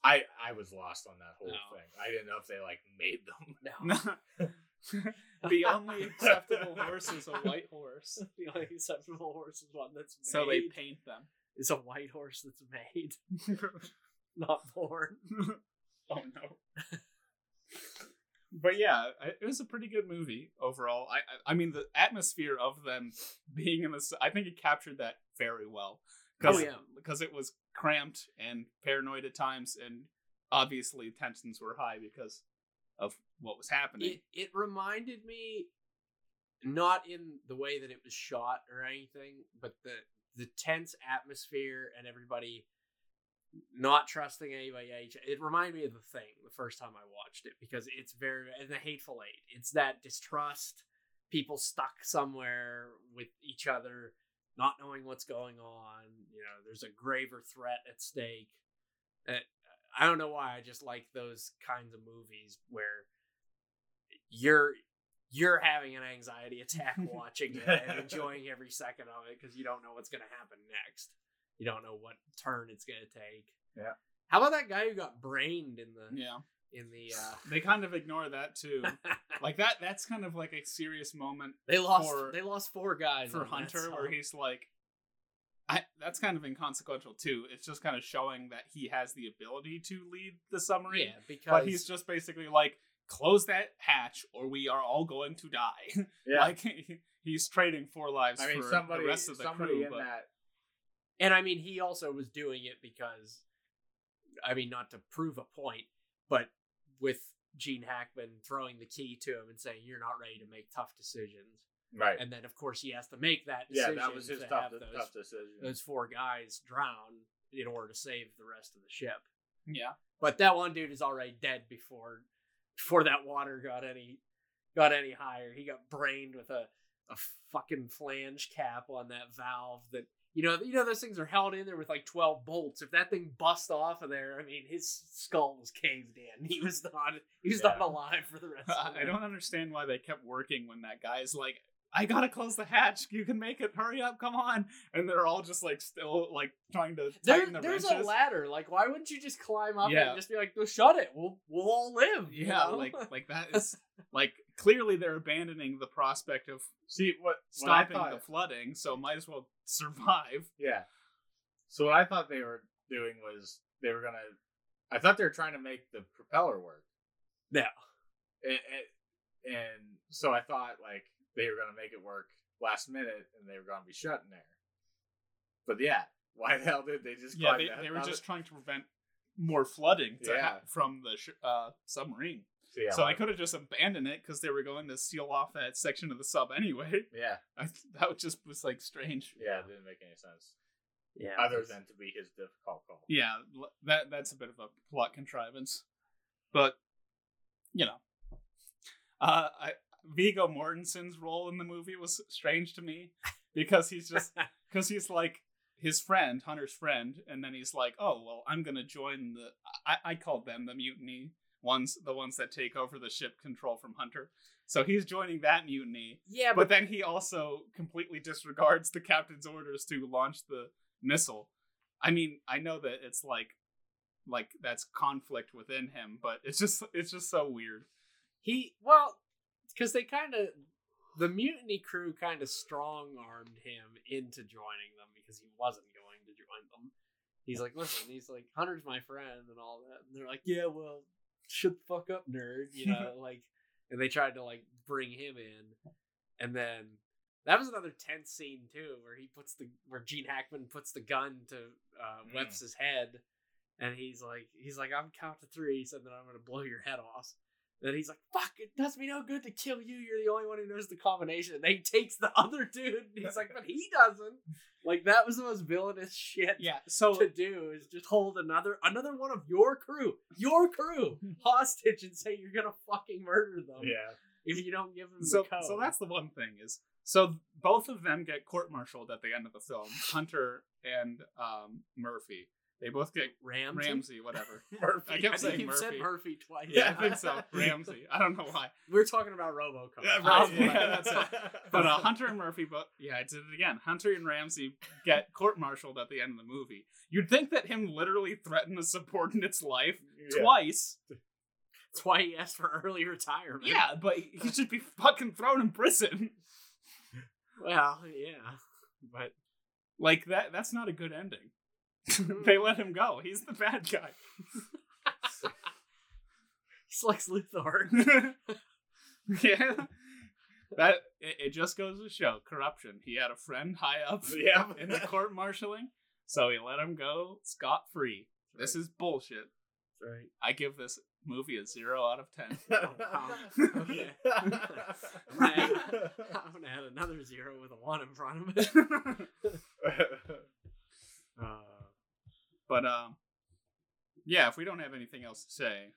I I was lost on that whole No. thing. I didn't know if they like made them. No. the only acceptable horse is a white horse the only acceptable horse is one that's made. so they paint them is a white horse that's made, not born. oh no. but yeah, it was a pretty good movie overall. I, I I mean the atmosphere of them being in this I think it captured that very well. Oh, yeah. because it was cramped and paranoid at times, and obviously tensions were high because of what was happening. It it reminded me, not in the way that it was shot or anything, but the the tense atmosphere and everybody not trusting anybody. It reminded me of the thing the first time I watched it because it's very and the hateful eight. It's that distrust, people stuck somewhere with each other, not knowing what's going on. You know, there's a graver threat at stake. I don't know why I just like those kinds of movies where you're you're having an anxiety attack watching it and enjoying every second of it because you don't know what's going to happen next. You don't know what turn it's going to take. Yeah. How about that guy who got brained in the Yeah, in the uh they kind of ignore that too. like that. That's kind of like a serious moment They lost for- they lost four guys for Hunter, where he's like, I, that's kind of inconsequential too. It's just kind of showing that he has the ability to lead the submarine, Yeah, because but he's just basically like, close that hatch, or we are all going to die. yeah. like he's trading four lives I mean, for somebody, the rest of the crew. in but that. and I mean he also was doing it because I mean not to prove a point, but with Gene Hackman throwing the key to him and saying you're not ready to make tough decisions. Right. And then of course he has to make that yeah, decision that was his to tough, have those, tough decision. those four guys drown in order to save the rest of the ship. yeah, But that one dude is already dead before before that water got any got any higher. He got brained with a a fucking flange cap on that valve that you know you know those things are held in there with like 12 bolts. If that thing bust off of there, I mean his skull was caved in. He was not he was not alive for the rest of I don't understand why they kept working when that guy's like, I gotta close the hatch. You can make it. Hurry up, come on! And they're all just like still like trying to There, tighten the there's wrenches. a ladder. Like, why wouldn't you just climb up Yeah. and just be like, "Well, shut it. We'll we'll all live." you yeah, know? like like that is like clearly they're abandoning the prospect of See what what stopping thought- the flooding, so might as well survive. Yeah. So what I thought they were doing was they were gonna. I thought they were trying to make the propeller work. Yeah. And, and, and so I thought like they were gonna make it work last minute, and they were gonna be shut in there. But yeah, why the hell did they just? Yeah, climb they, that- they were just that- trying to prevent more flooding to Yeah. ha- from the sh- uh, submarine. yeah, so why- they could have just abandoned it because they were going to seal off that section of the sub anyway. Yeah, I, that just was like strange. yeah, it didn't make any sense yeah, other it's- than to be his difficult call. Yeah, that that's a bit of a plot contrivance, but you know, uh, I, Viggo Mortensen's role in the movie was strange to me because he's just because he's like his friend, Hunter's friend, and then he's like, "Oh well, I'm gonna join the." I, I called them the mutiny ones, the ones that take over the ship control from Hunter. So he's joining that mutiny, yeah, but then he also completely disregards the captain's orders to launch the missile. I mean, I know that it's like like that's conflict within him, but it's just it's just so weird. He well, because they kind of the mutiny crew kind of strong armed him into joining them because he wasn't going to join them. He's like, listen, he's like, Hunter's my friend and all that, and they're like, yeah, well, shut the fuck up, nerd, you know, like, and they tried to like bring him in, and then. That was another tense scene too, where he puts the where Gene Hackman puts the gun to uh, Mm. Webster's head, and he's like, he's like, I'm count to three, said that I'm gonna blow your head off. Then he's like, "Fuck! It does me no good to kill you. You're the only one who knows the combination." And then he takes the other dude. And he's like, "But he doesn't." Like that was the most villainous shit Yeah. So to do is just hold another another one of your crew, your crew, hostage and say you're gonna fucking murder them Yeah, if you don't give them so the code. so that's the one thing is so both of them get court-martialed at the end of the film. Hunter and um, Murphy. They both get Ramsey. Ramsey, whatever. Murphy. I kept I saying you Murphy. said Murphy twice. Yeah, I think so. Ramsey. I don't know why. We're talking about RoboCop. Yeah, Um, right. Yeah, that's it. But uh, Hunter and Murphy, but yeah, I did it again. Hunter and Ramsey get court-martialed at the end of the movie. You'd think that him literally threaten a subordinate's life Yeah. twice. That's why he asked for early retirement. Yeah, but he should be fucking thrown in prison. Well, yeah, but Like that. That's not a good ending. they let him go. He's the bad guy. he's Lex Luthor. yeah. That it, it just goes to show corruption. He had a friend high up Yeah. in the court martialing, so he let him go scot free. This is bullshit. right. I give this movie a zero out of ten. Okay. I'm gonna add- I'm gonna add another zero with a one in front of it. Uh, but um, yeah. If we don't have anything else to say,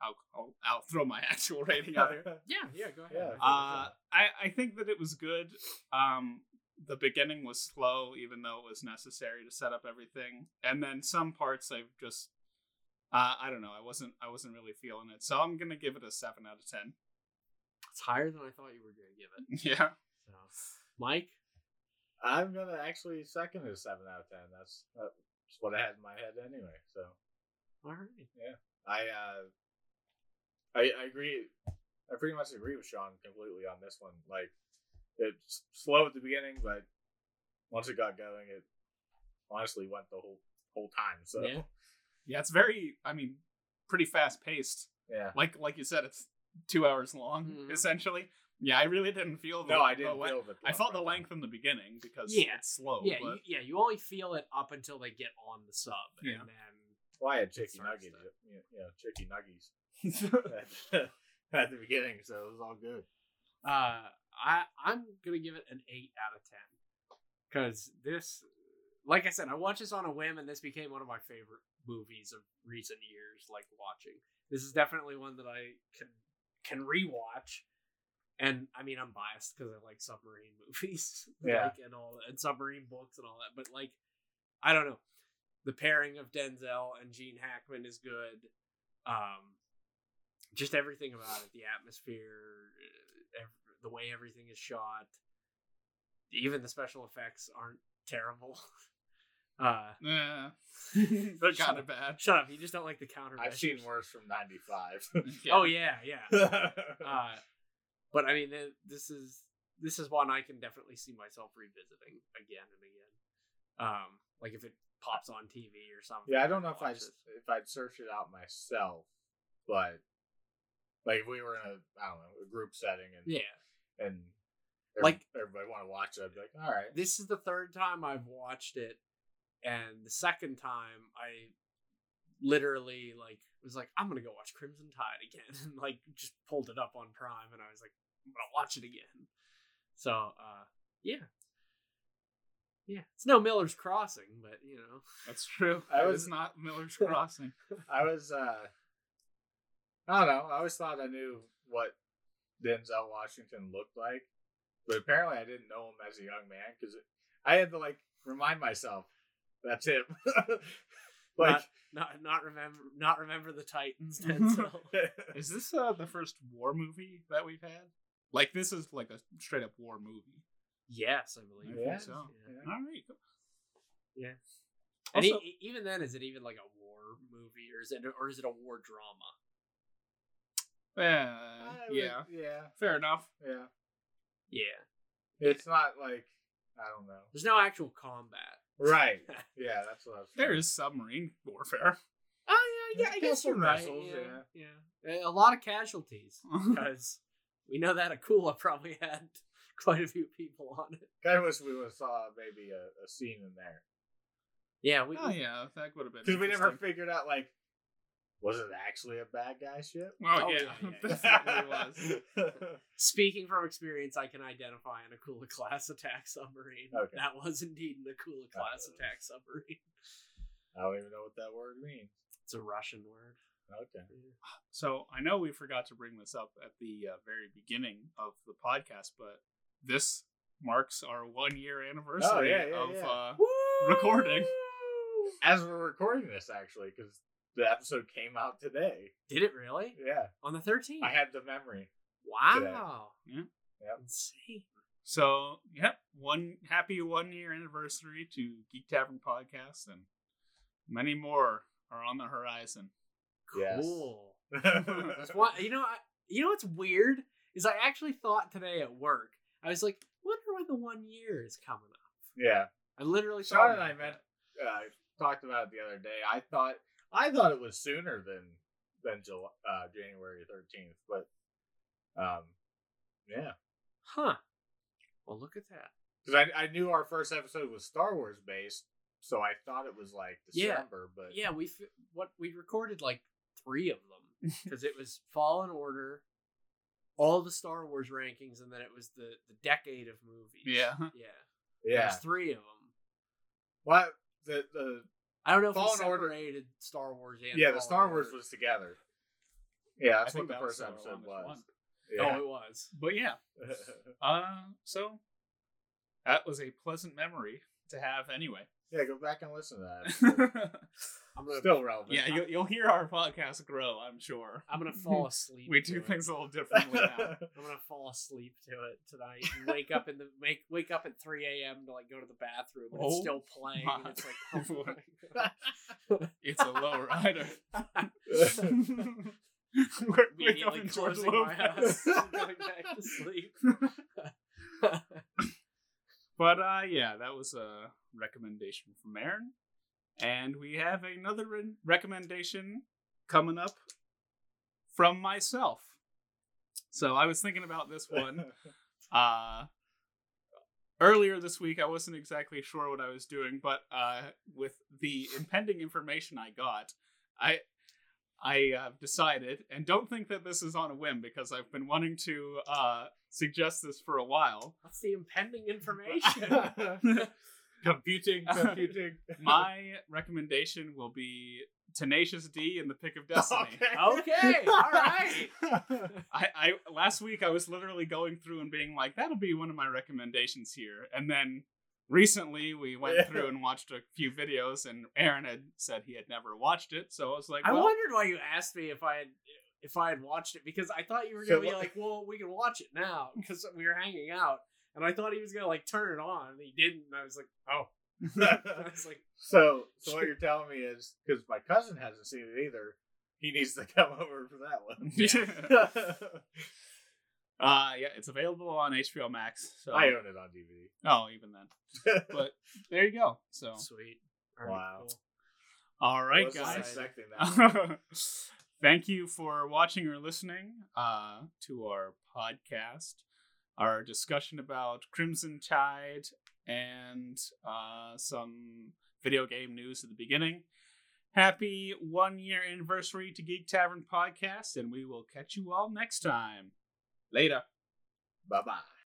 I'll I'll, I'll throw my actual rating out here. yeah, yeah, go ahead. Yeah. Uh, I I think that it was good. Um, the beginning was slow, even though it was necessary to set up everything, and then some parts I've just. Uh, I don't know. I wasn't. I wasn't really feeling it, so I'm gonna give it a seven out of ten. It's higher than I thought you were gonna give it. Yeah. So, Mike, I'm gonna actually second it a seven out of ten. That's that's what I had in my head anyway. So All right. Yeah, I uh, I, I agree. I pretty much agree with Shawn completely on this one. Like, it's slow at the beginning, but once it got going, it honestly went the whole whole time. So Yeah. Yeah, it's very. I mean, pretty fast paced. yeah. Like like you said, it's two hours long Mhm. essentially. Yeah, I really didn't feel. The, No, I didn't le- feel the. I felt the length in the beginning because Yeah. it's slow. yeah, but you, yeah. You only feel it up until they get on the sub, Yeah. and then Well, I had It chicky starts nuggies. to- You know, chicky nuggies at, at the beginning, so it was all good. Uh, I I'm gonna give it an eight out of ten because this, like I said, I watched this on a whim, and this became one of my favorite movies of recent years. Like watching this is definitely one that I can can rewatch. And I mean, I'm biased because I like submarine movies, Yeah. like, and all and submarine books and all that. But like, I don't know, the pairing of Denzel and Gene Hackman is good. Um, just everything about it, the atmosphere, uh, ev- the way everything is shot, even the special effects aren't terrible. Uh, yeah, they're kind of bad. shut up! You just don't like the counter. I've seen worse from '95. Oh yeah, yeah. Uh, but I mean, th- this is this is one I can definitely see myself revisiting again and again. Um, like if it pops on TV or something. yeah, I don't know if i'd if I'd search it out myself, but like if we were in a I don't know a group setting and Yeah, and like everybody want to watch it, I'd be like, all right, this is the third time I've watched it, and the second time I literally like was like, I'm gonna go watch Crimson Tide again, and like just pulled it up on Prime, and I was like, I'm gonna watch it again. So, uh, yeah, yeah, it's no Miller's Crossing, but you know, That's true. I was- not Miller's Crossing. I was uh I don't know. I always thought I knew what Denzel Washington looked like, but apparently I didn't know him as a young man because I had to like remind myself that's him. like not not remember not remember the Titans. Denzel. Is this uh, the first war movie that we've had? Like this is like a straight up war movie. yes, I I believe. think Yeah. so. Yeah. All right. cool. And Also- e- even then, is it even like a war movie, or is it, or is it a war drama? Uh, yeah. Would- yeah. yeah, Fair enough. yeah. Yeah, It's not like I don't know. there's no actual combat. Right. Yeah, that's what I was. There trying- submarine warfare. Oh yeah, yeah, I guess you're right. wrestles, yeah, yeah, a lot of casualties because we know that Akula probably had quite a few people on it. Kind of wish we would have saw maybe a, a scene in there Yeah, we, oh yeah, that would have been because we never figured out like was it actually a bad guy ship? Oh, Oh, yeah, yeah, yeah. definitely was. Speaking from experience, I can identify an Akula class attack submarine. Okay. That was indeed an Akula class attack submarine. I don't even know what that word means. It's a Russian word. Okay. So I know we forgot to bring this up at the uh, very beginning of the podcast, but this marks our one year anniversary Oh, yeah, yeah, of yeah. Uh, Recording. As we're recording this, actually, because the episode came out today. Did it really? Yeah, On the 13th? I had the memory. wow. Yeah. Yep. Insane. So, yep, one happy one year anniversary to Geek Tavern Podcast, and many more are on the horizon. Yes. Cool. That's why you know I, you know what's weird is I actually thought today at work I was like wonder when the one year is coming up. yeah. I literally Shawn thought and I met meant that. uh, talked about it the other day. I thought I thought it was sooner than than July, uh, January thirteenth, but um, yeah, huh. Well, look at that. because I I knew our first episode was Star Wars based, so I thought it was like Yeah. December, but Yeah, we fi- what we recorded like three of them because it was Fallen Order, all the Star Wars rankings, and then it was the the decade of movies. Yeah. yeah. Yeah, was three of them. what the the I don't know if Fallen we Order- separated Star Wars and yeah the Fallen Star Wars Order. was together. Yeah, that's I what think the that first the episode longest was. Yeah. Oh, it was. But yeah, uh, so that was a pleasant memory to have anyway. Yeah, go back and listen to that. I'm gonna Still relevant. yeah, you'll, you'll hear our podcast grow. I'm sure. I'm gonna fall asleep. We to do it. things a little differently now. I'm gonna fall asleep to it tonight. And wake up in the make wake up at 3 a.m. to like go to the bathroom, and it's Oh still playing. my And it's like, oh my god. It's a low rider. Wake up Immediately in George closing my eyes, Lopez. going back to sleep. But uh, yeah, that was a recommendation from Aaron, and we have another re- recommendation coming up from myself. So I was thinking about this one. Uh, earlier this week, I wasn't exactly sure what I was doing, but uh, with the impending information I got, I I have decided, and don't think that this is on a whim because I've been wanting to uh, suggest this for a while. What's the impending information? computing, computing. My recommendation will be Tenacious D in the Pick of Destiny. okay, all right. I, I last week I was literally going through and being like, that'll be one of my recommendations here. And then recently we went Yeah. through and watched a few videos and Aaron had said he had never watched it. So I was like, I wondered why you asked me if I had if I had watched it because I thought you were gonna be what- like, well, we can watch it now because we were hanging out, and I thought he was gonna like turn it on, and he didn't. And I was like, oh, I was like, so, so what you're telling me is because my cousin hasn't seen it either. He needs to come over for that one. uh, yeah, it's available on HBO Max. So I own it on DVD. oh, even then. But there you go. So sweet. All right, Wow. cool. all right, Wasn't guys. expecting that. Thank you for watching or listening uh, to our podcast, our discussion about Crimson Tide, and uh, some video game news at the beginning. Happy one year anniversary to Geek Tavern Podcast, and we will catch you all next time. Later. bye bye.